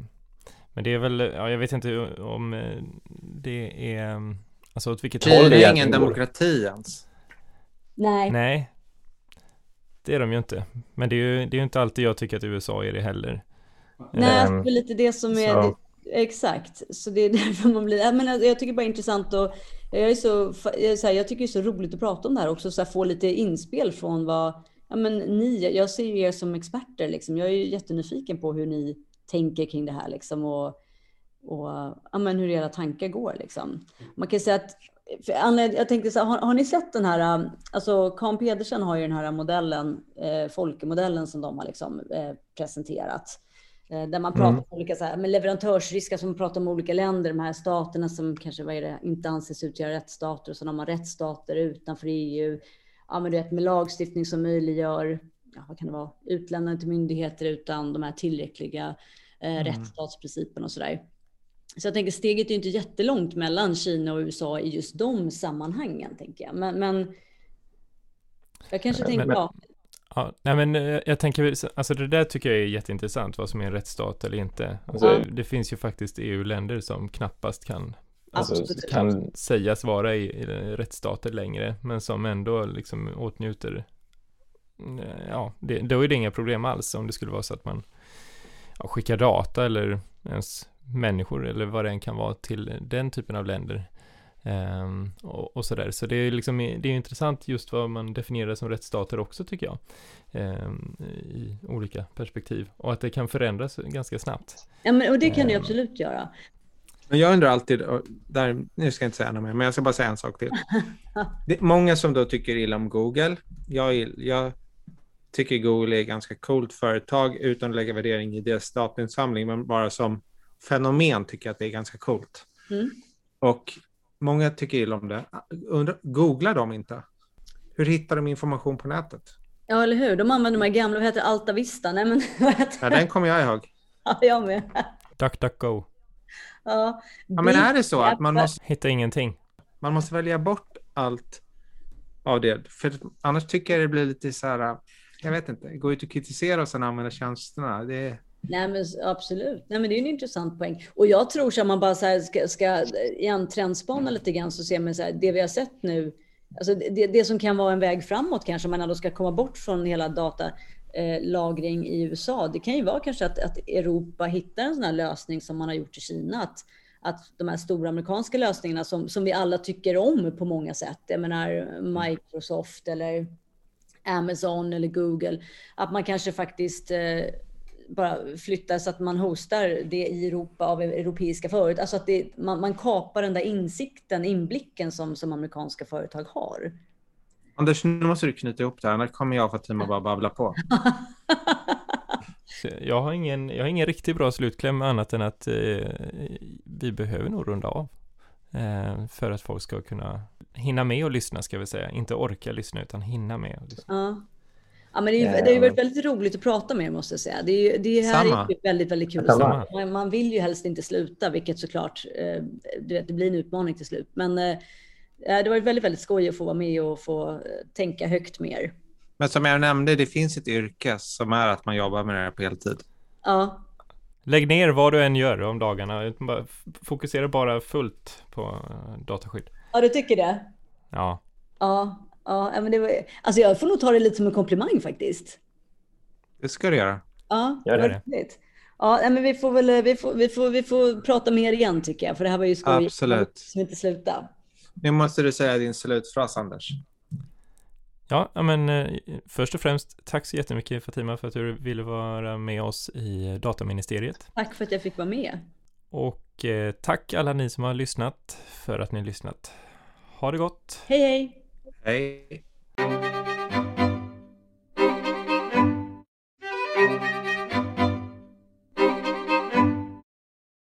men det är väl, ja, jag vet inte om eh, det är, mm, alltså åt vilket håll det är ingen demokrati ens. Nej. Nej. Det är de ju inte. Men det är ju det är inte alltid jag tycker att USA är det heller. Nej, um, det är lite det som är, det, exakt. Så det är [laughs] därför man blir, jag, menar, jag tycker bara det är intressant och jag är så, jag, är så här, jag tycker det är så roligt att prata om det här också, så här, få lite inspel från vad, ja men ni, jag ser ju er som experter liksom. Jag är ju jättenyfiken på hur ni tänker kring det här liksom och, och ja, men hur era tankar går. Liksom. Man kan säga att jag tänkte så här, har, har, ni sett den här, alltså Kahn Pedersen har ju den här modellen, eh, Folke-modellen som de har liksom, eh, presenterat. Eh, där man pratar mm. om olika så här, med leverantörsrisker, som alltså pratar om olika länder, de här staterna som kanske vad det, inte anses utgöra rättsstater och så har man rättsstater utanför EU. Ja, men du vet, med lagstiftning som möjliggör ja, vad kan det vara, utlämnande till myndigheter utan de här tillräckliga eh, mm. rättsstatsprinciperna och sådär. Så jag tänker steget är inte jättelångt mellan Kina och USA i just de sammanhangen, tänker jag. Men, men jag kanske tänker, men, ja. Ja, nej men eh, jag tänker, alltså det där tycker jag är jätteintressant, vad som är en rättsstat eller inte. Alltså, ja. Det finns ju faktiskt EU-länder som knappast kan, alltså, kan sägas vara i, i rättsstater längre, men som ändå liksom åtnjuter Eh, ja, det, då är det inga problem alls om det skulle vara så att man ja, skickar data eller ens människor eller vad det än kan vara till den typen av länder. Um, och, och sådär. Så det är liksom, det är intressant just vad man definierar som rättsstater också tycker jag. Um, I olika perspektiv. Och att det kan förändras ganska snabbt. Ja, men, och det kan um, det absolut göra. Men jag undrar alltid, där, nu ska jag inte säga något mer, men jag ska bara säga en sak till. [laughs] Det är många som då tycker illa om Google. Jag, jag tycker Google är ett ganska coolt företag utan att lägga värdering i deras datainsamling, men bara som fenomen tycker jag att det är ganska coolt. Mm. Och många tycker illa om det. Undra, googlar de inte? Hur hittar de information på nätet? Ja, eller hur? De använder de här gamla, vad heter Alta Vista? Nej, men [laughs] vad heter Ja, den kommer jag ihåg. Ja, jag med. DuckDuckGo. Ja, ja, men är det så att man måste... Hitta ingenting. Man måste välja bort allt av det. För annars tycker jag det blir lite så här jag vet inte, gå ut och kritisera och sen använda tjänsterna. Det Nej, men absolut. Nej, men det är en intressant poäng. Och jag tror att man bara så här ska, ska igen trendspana lite grann så ser man så här, det vi har sett nu, alltså det, det som kan vara en väg framåt kanske, om man ändå ska komma bort från hela datalagring i USA, det kan ju vara kanske att, att Europa hittar en sån här lösning som man har gjort i Kina, att, att de här stora amerikanska lösningarna som, som vi alla tycker om på många sätt, jag menar Microsoft eller Amazon eller Google, att man kanske faktiskt eh, bara flyttar så att man hostar det i Europa av europeiska företag. Alltså att det, man, man kapar den där insikten, inblicken som, som amerikanska företag har. Anders, nu måste du knyta ihop det här, annars kommer jag och Fatima bara babbla på. [laughs] jag, har ingen, jag har ingen riktigt bra slutkläm annat än att eh, vi behöver nog runda av. Eh, för att folk ska kunna hinna med och lyssna ska vi säga. Inte orka lyssna utan hinna med och lyssna. Ja. Ja, men det, är, det har varit väldigt roligt att prata med er måste jag säga. Det, är, det här Samma. är väldigt, väldigt kul. Man, man vill ju helst inte sluta, vilket såklart, eh, du vet, det blir en utmaning till slut. Men eh, det har varit väldigt, väldigt skoj att få vara med och få eh, tänka högt mer. Men som jag nämnde, det finns ett yrke som är att man jobbar med det här på heltid. Ja. Lägg ner vad du än gör om dagarna. Fokusera bara fullt på eh, dataskydd. Ja, du tycker det? Ja. Ja, ja men det var, alltså jag får nog ta det lite som en komplimang faktiskt. Det ska du göra. Ja, Gör det. Ja, men vi får väl vi får, vi får, vi får prata mer igen tycker jag, för det här var ju skoj. Absolut. Som inte sluta. Nu måste du säga din slutfras, Anders. Ja, men eh, först och främst tack så jättemycket Fatima för att du ville vara med oss i Dataministeriet. Tack för att jag fick vara med. Och eh, tack alla ni som har lyssnat för att ni har lyssnat. Ha det gott! Hej hej! Hej!